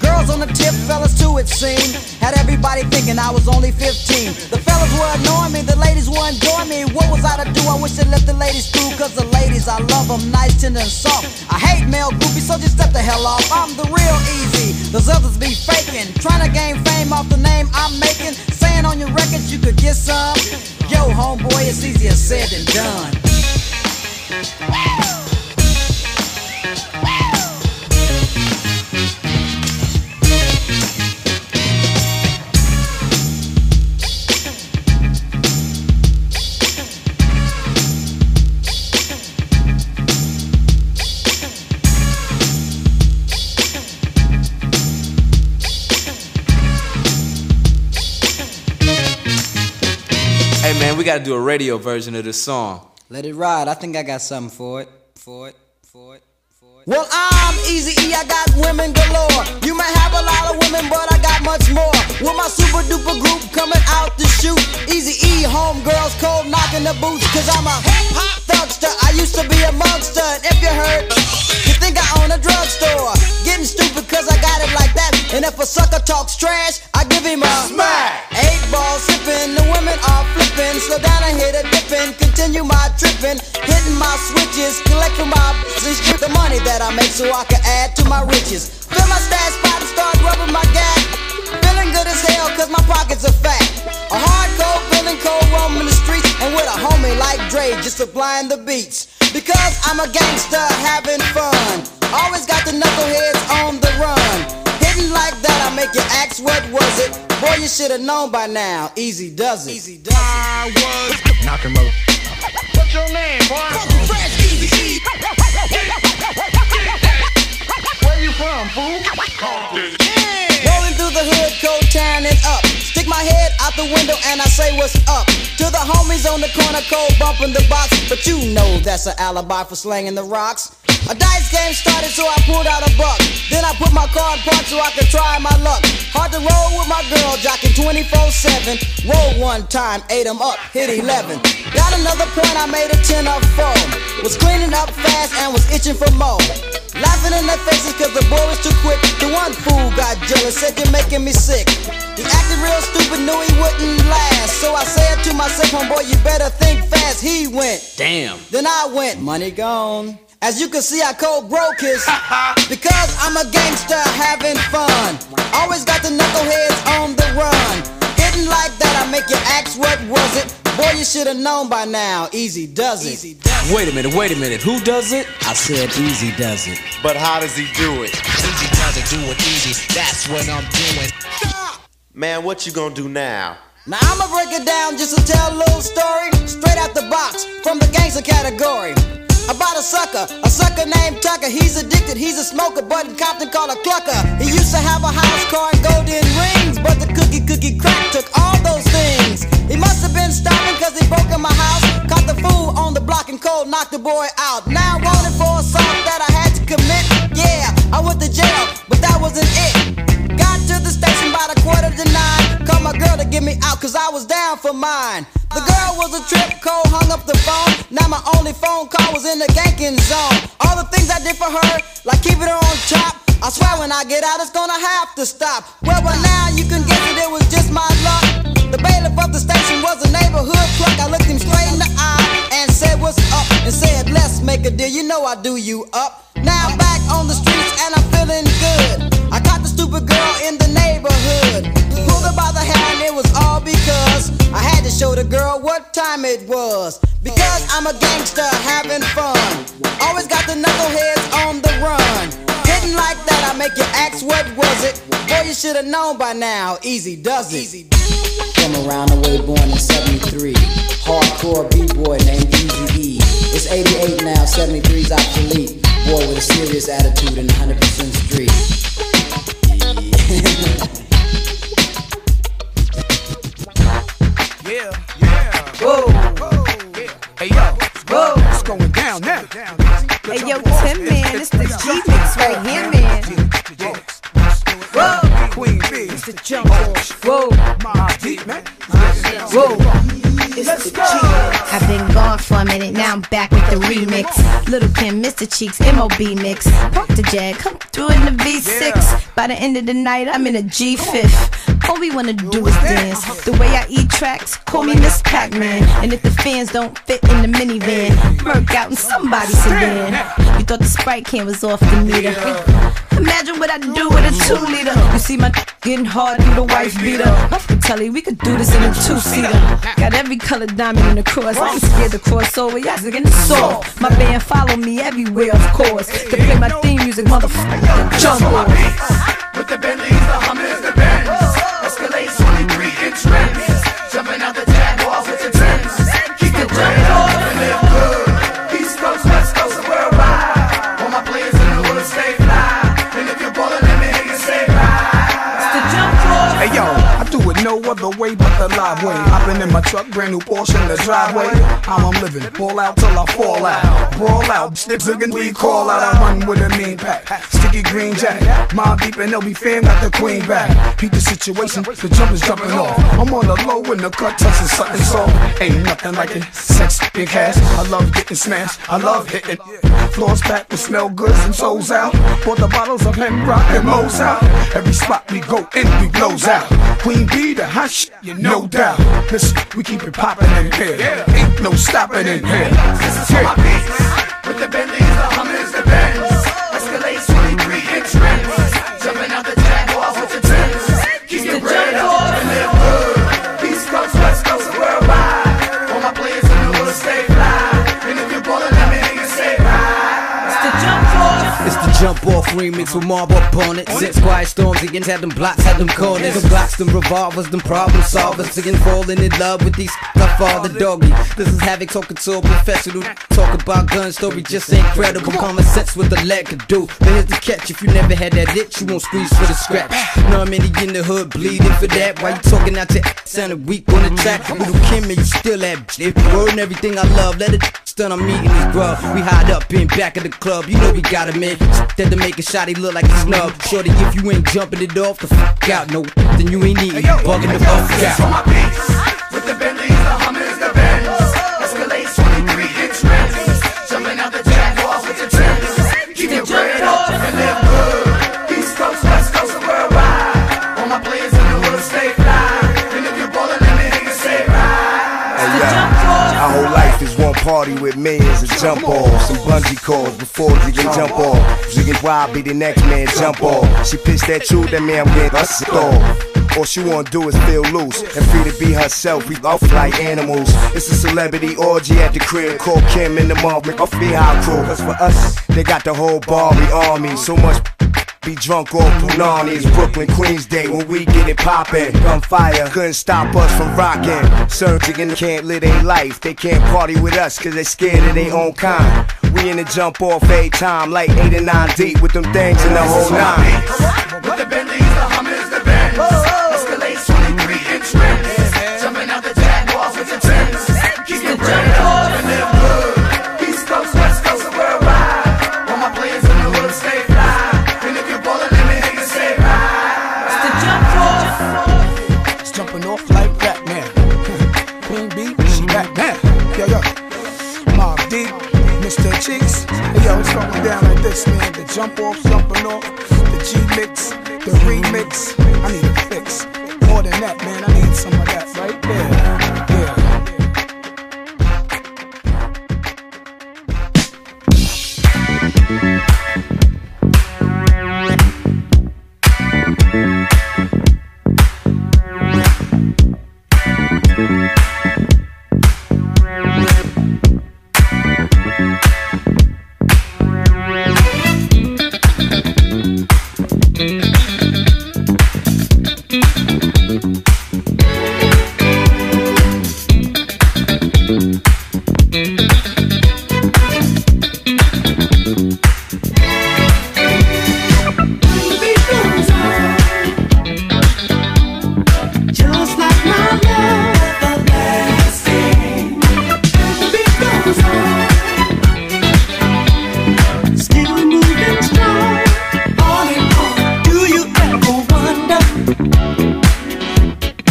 Girls on the tip, fellas too, it seemed. Had everybody thinking I was only 15. The fellas were annoying me, the ladies were enjoying me. What was I to do? I wish they let the ladies through, cause the ladies, I love them nice, tender, and soft. I hate male groupies, so just step the hell off. I'm the real easy. Those others be faking. Trying to gain fame off the name I'm making. Saying on your records you could get some. Yo, homeboy, it's easier said than done. Hey man, we gotta do a radio version of this song. Let it ride. I think I got something for it. For it. For it. For it. Well, I'm Easy E, I got women galore. You might have a lot of women, but I got much more. With my super duper group coming out to shoot. Easy E, homegirls, cold knocking the boots. Cause I'm a hip hop thugster. I used to be a monster. And if you heard, you think I own a drugstore. Getting stupid cause I got it like that. And if a sucker talks trash, I give him a smack. Eight ball sipping, the women are flipping. Slow down and hit a dipping. Continue my tripping. Hitting my switches. Collect from my and strip the money that I make so I can add to my riches. Fill my stash spot and start rubbing my gas. Feeling good as hell cause my pockets are fat. A hardcore, feeling cold, roaming the streets. And with a homie like Dre just supplying the beats. Because I'm a gangster having fun. Always got the knuckleheads on the run. Hitting like that, I make you ask what was it. Boy, you should have known by now. Easy does it. Easy does it. I was knocking mother. What's your name, boy? Fresh Easy Where you from, fool? Through the hood, cold and up. Stick my head out the window and I say what's up. To the homies on the corner, cold bumping the box. But you know that's an alibi for slanging the rocks. A dice game started, so I pulled out a buck. Then I put my card part so I could try my luck. Hard to roll with my girl, jocking 24-7. Roll one time, ate 'em up, hit 11. Got another point, I made a 10 of 4. Was cleaning up fast and was itching for more. Laughing in their faces cause the boy was too quick. The one fool got jealous, said you're making me sick. He acted real stupid, knew he wouldn't last. So I said to myself, homeboy, you better think fast. He went. Damn. Then I went, money gone. As you can see, I cold broke his. [LAUGHS] because I'm a gangster having fun. Always got the knuckleheads on the run. Hitting like that, I make you ask what was it. Boy, you should have known by now. Easy does it. Easy Wait a minute, wait a minute. Who does it? I said easy does it. But how does he do it? Easy does it, do it easy. That's what I'm doing. Man, what you gonna do now? Now I'ma break it down just to tell a little story straight out the box from the gangster category. About a sucker, a sucker named Tucker. He's addicted, he's a smoker, but in Compton called a clucker. He used to have a house car and golden rings, but the cookie cookie crack took all those things. He must have been stopping cause he broke in my house. Caught the fool on the block and cold knocked the boy out. Now wanted for a assault that I had to commit. Yeah, I went to jail, but that wasn't it. By the quarter to nine. Called my girl to get me out cause I was down for mine. The girl was a trip, Cole hung up the phone. Now my only phone call was in the ganking zone. All the things I did for her, like keeping her on top. I swear when I get out, it's gonna have to stop. Well, by now you can guess that it was just my luck. The bailiff of the station was a neighborhood clerk. I looked him straight in the eye and said, What's up? And said, Let's make a deal. You know I do you up. Now I'm back on the streets and I'm feeling good. I stupid girl in the neighborhood. Pulled her by the hair and it was all because I had to show the girl what time it was. Because I'm a gangster having fun. Always got the knuckleheads on the run. Hitting like that, I make you ask what was it. Boy, you should have known by now. Easy does it. From around the way, born in 73. Hardcore B-boy named Easy E. It's 88 now, 73's obsolete. Boy with a serious attitude and 100% street. Yeah, yeah. Whoa. Hey, yo. Whoa. It's going down now. Hey yo, Tim man, it's the G mix right here, man. Whoa, Queen B. it's the jump off. Whoa, My deep, man. whoa. It's the G. I've been gone for a minute, now I'm back with the remix. Lil Kim, Mr. Cheeks, MOB mix. Park the Jag, come through in the V6. By the end of the night, I'm in a G5. All we wanna do is dance. The way I eat tracks, call me Miss Pac-Man. And if the fans don't fit in the minivan, work out in somebody's sedan. You thought the Sprite can was off the meter. Imagine what I do with a two liter. You see my getting hard through the wife beater. Off the telly, we could do this in a two seater. Got every color diamond in the cross. I ain't scared to cross over. Y'all the soft. My band follow me everywhere, of course. To play my theme music, motherfucker. Jump on. With the Bentleys, the Hummers, other way but the live way. Hopping in my truck, brand new Porsche in the driveway. How I'm living, pull out till I fall out. Brawl out, snips again, we call out. I run with a mean pack. Sticky green jack, Mobb Deep and LB fam got the queen back. Peep the situation, the jumpers jumping off. I'm on the low in the cut, touching something soft. Ain't nothing like it. Sex, big cash. I love getting smashed. I love hitting. Floors packed with smell goods and souls out. Pour the bottles of hemp rock and Mo's out. Every spot we go in, we blows out. Queen B, the hot shit, you no doubt. Listen, we keep it popping in here. Ain't no stopping in here. This is my. Remix with Marble upon it. Quiet storms against had them blocks, had them corners. Them blocks, them revolvers, them problem solvers. Again, falling in love with these I father doggy. This is Havoc talking to a professional. Talk about gun story, just incredible. Common sense with the leg could do. But here's the catch if you never had that itch, you won't squeeze for the scratch. Know how many in the hood bleeding for that? Why you talking out your sounding weak on the track? Lil Kim, and you still that bitch. If you word and everything I love, let it stun, I'm eating this grub. We hide up in back of the club, you know we got him in. That to make a shot, he look like a snub. Shorty, if you ain't jumping it off the fuck out, no, then you ain't eating. Bugging the fuck This is for my out. With the Bentleys, party with millions of jump off. Some bungee cords before you can jump off. Jigging wild, be the next man jump off. She pitched that truth, that man I'm getting off. All she wanna do is feel loose and free to be herself. We off like animals. It's a celebrity orgy at the crib. Call Kim in the make off be our crew. Cause for us, they got the whole Barbie army. So much be drunk off Punani. It's Brooklyn, Queens Day when we get it poppin'. Gunfire couldn't stop us from rockin'. Surging and can't live their life. They can't party with us cause they scared of their own kind. We in the jump off eight time, like eight and nine deep with them things in the whole nine. With the Bentleys, the man. The jump off, jumping off, the G mix, the remix. I need a fix. More than that, man. I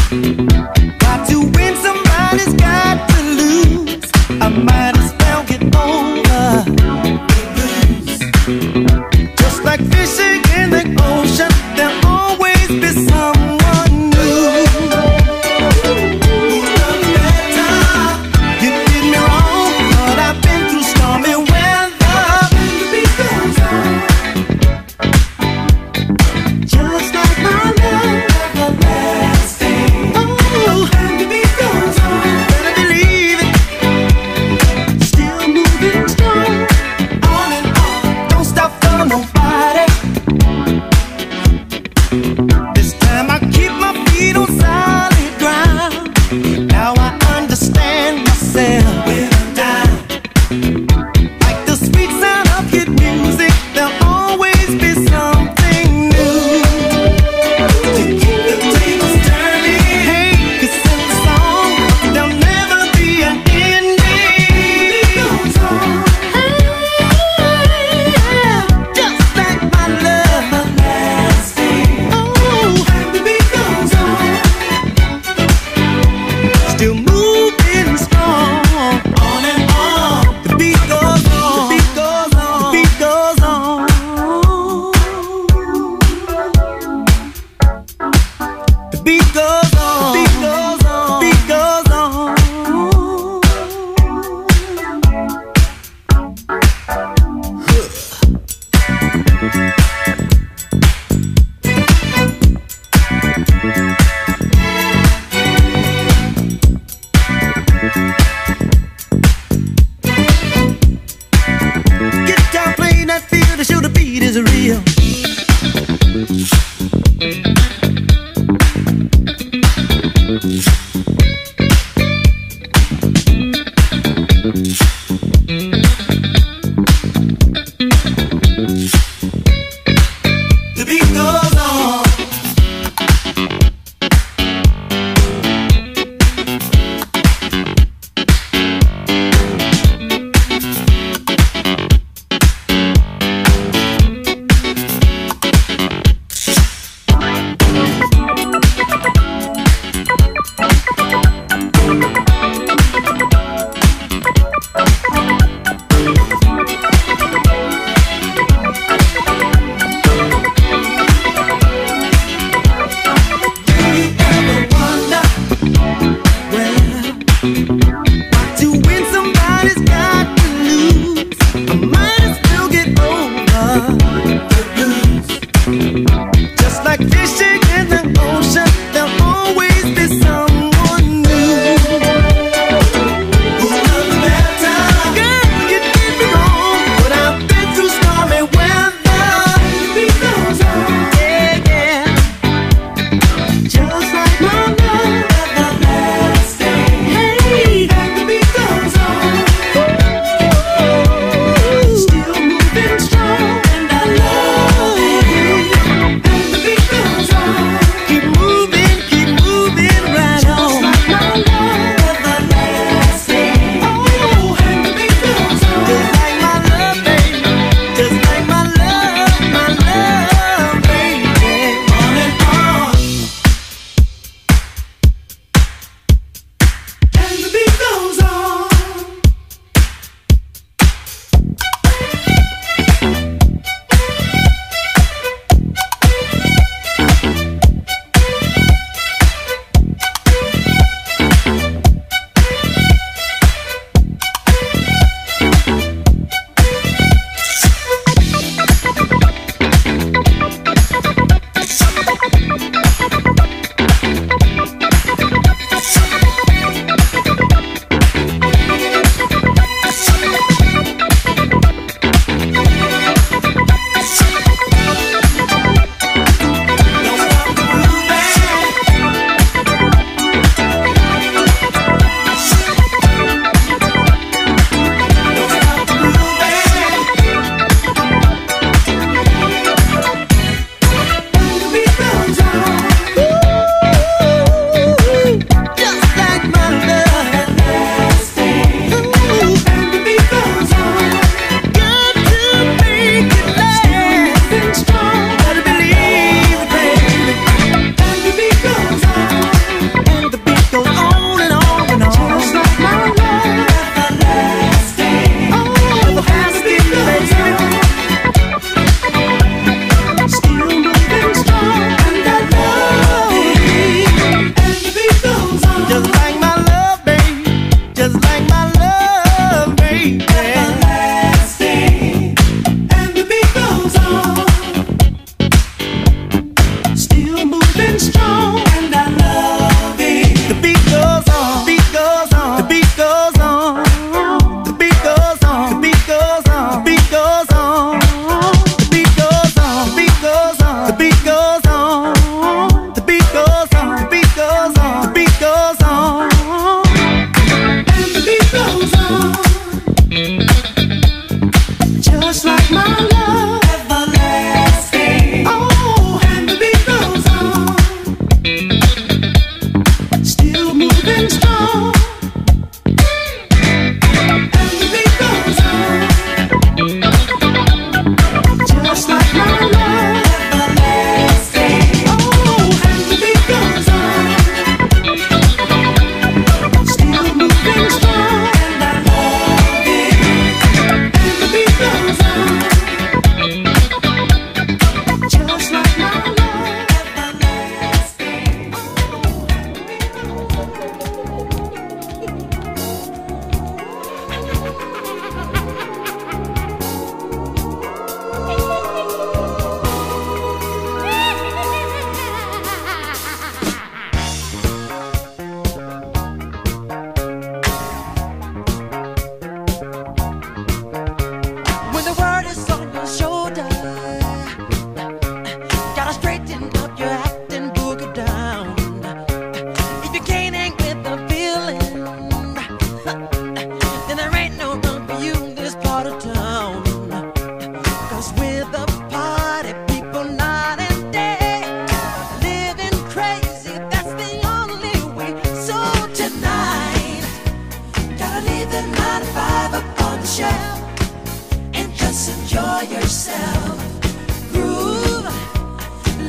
Bye.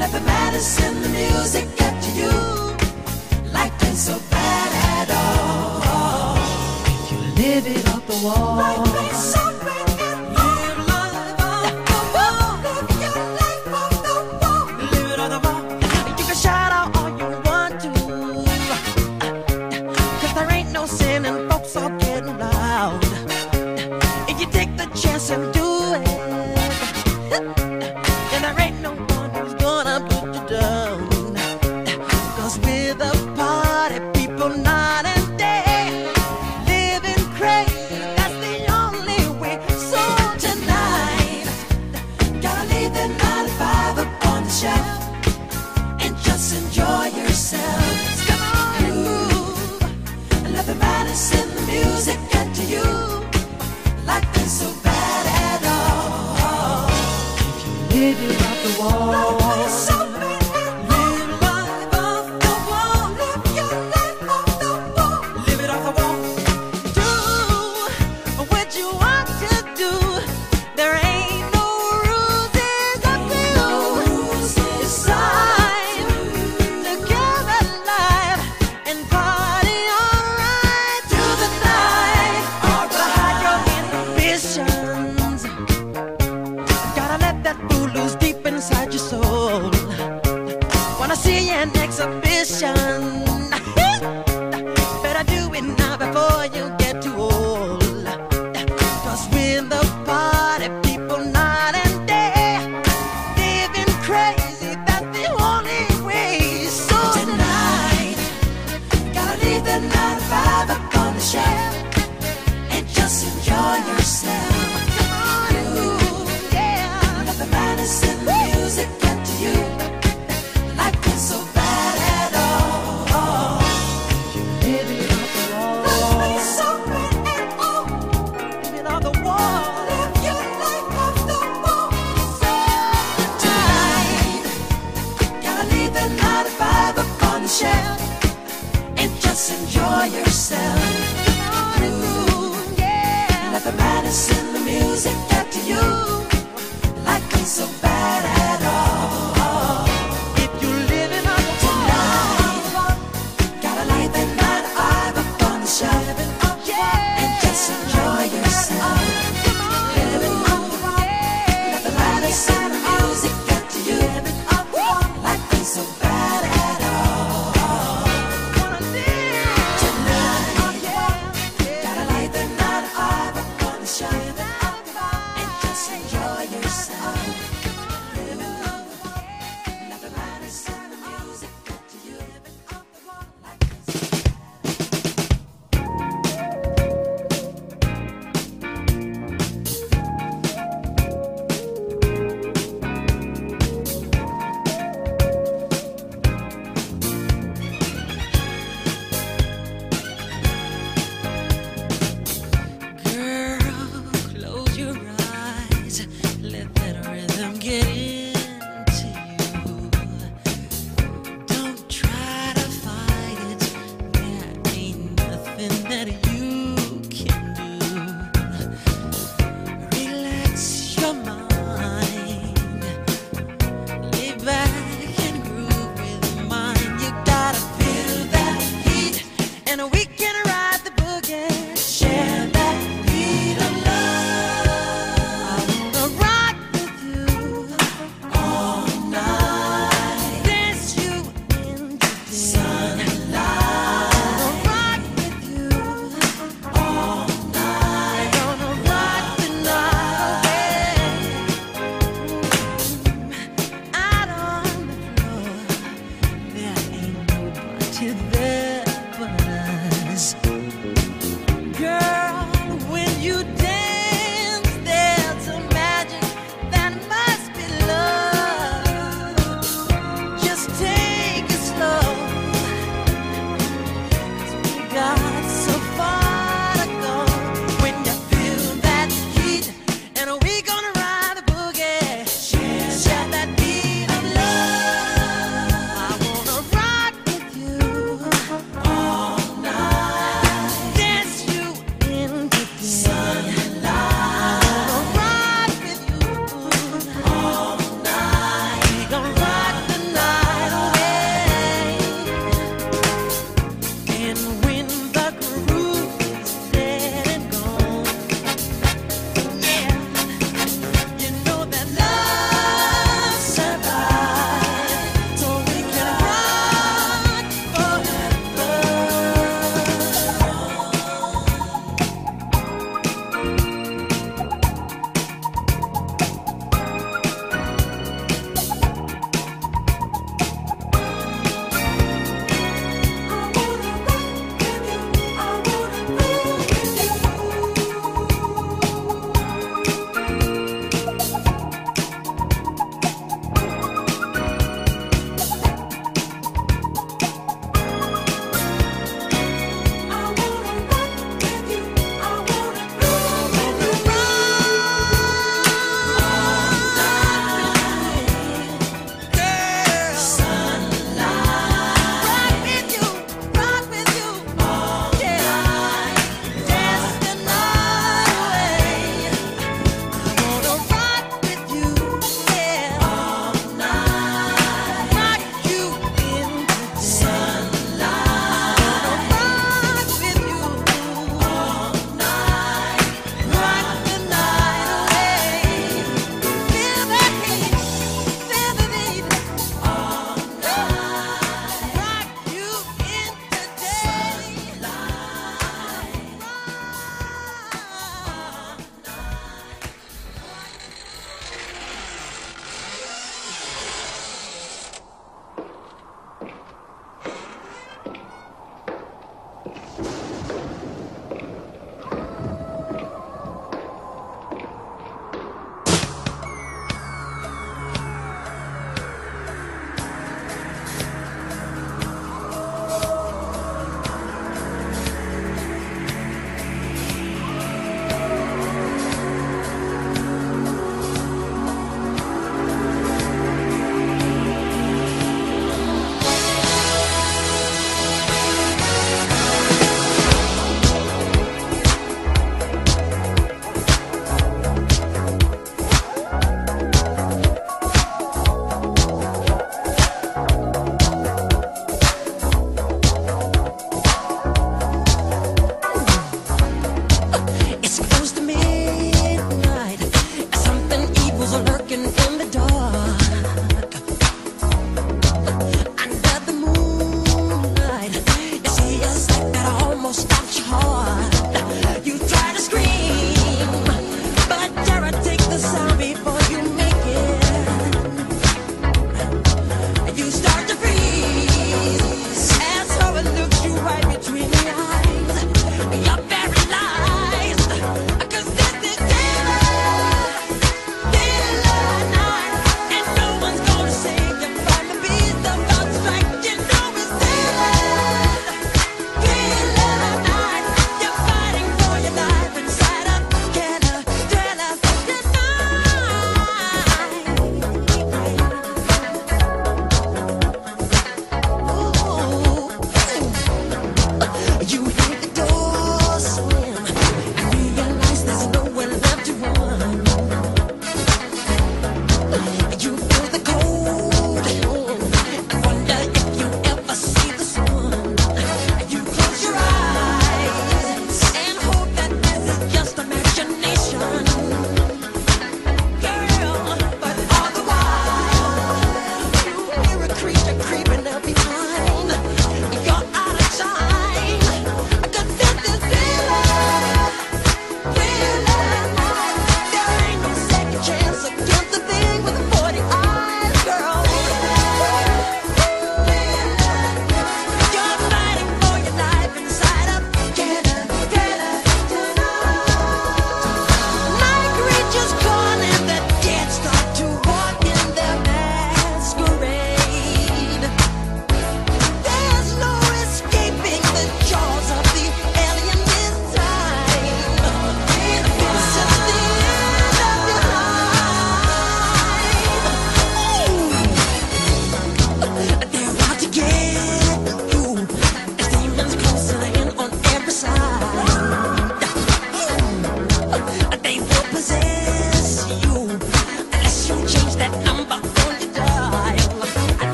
Nothing matters in the music that you do. Life ain't so bad at all. If you live it up the wall.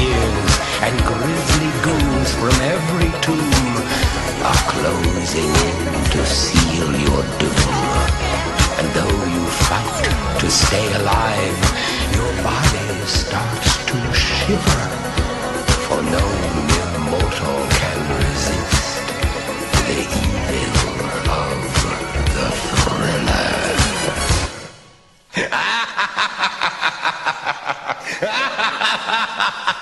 years, and grisly goons from every tomb are closing in to seal your doom. And though you fight to stay alive, your body starts to shiver, for no mere mortal can resist the evil of the thriller. [LAUGHS] ha ha ha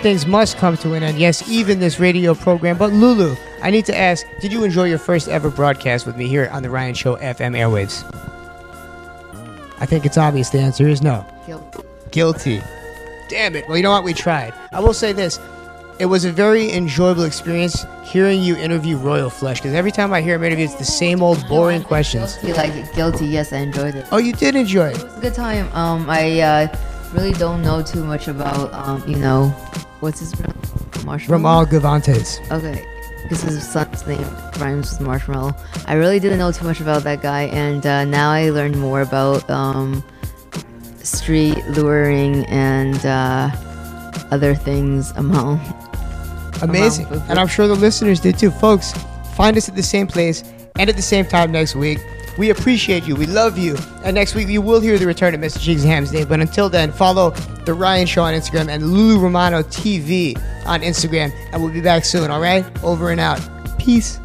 things must come to an end. Yes, even this radio program. But Lulu, I need to ask, did you enjoy your first ever broadcast with me here on the Ryan Show FM airwaves? I think it's obvious the answer is no. Guilty. Guilty. Damn it. Well, you know what? We tried. I will say this. It was a very enjoyable experience hearing you interview Royal Flush because every time I hear him interview, it's the same old boring questions. You like it? Guilty? Yes, I enjoyed it. Oh, you did enjoy it. It was a good time. Um, I uh, really don't know too much about um, you know, what's his real Marshmallow. Ramel Govantes. Okay, because his son's name rhymes with marshmallow. I really didn't know too much about that guy, and uh, now I learned more about um, street luring and uh, other things among. Amazing. among- And I'm sure the listeners did too. Folks, find us at the same place and at the same time next week. We appreciate you. We love you. And next week, you will hear the return of Mr. Cheeks Ham's Day. But until then, follow The Ryan Show on Instagram and Lulu Romano TV on Instagram. And we'll be back soon, all right? Over and out. Peace.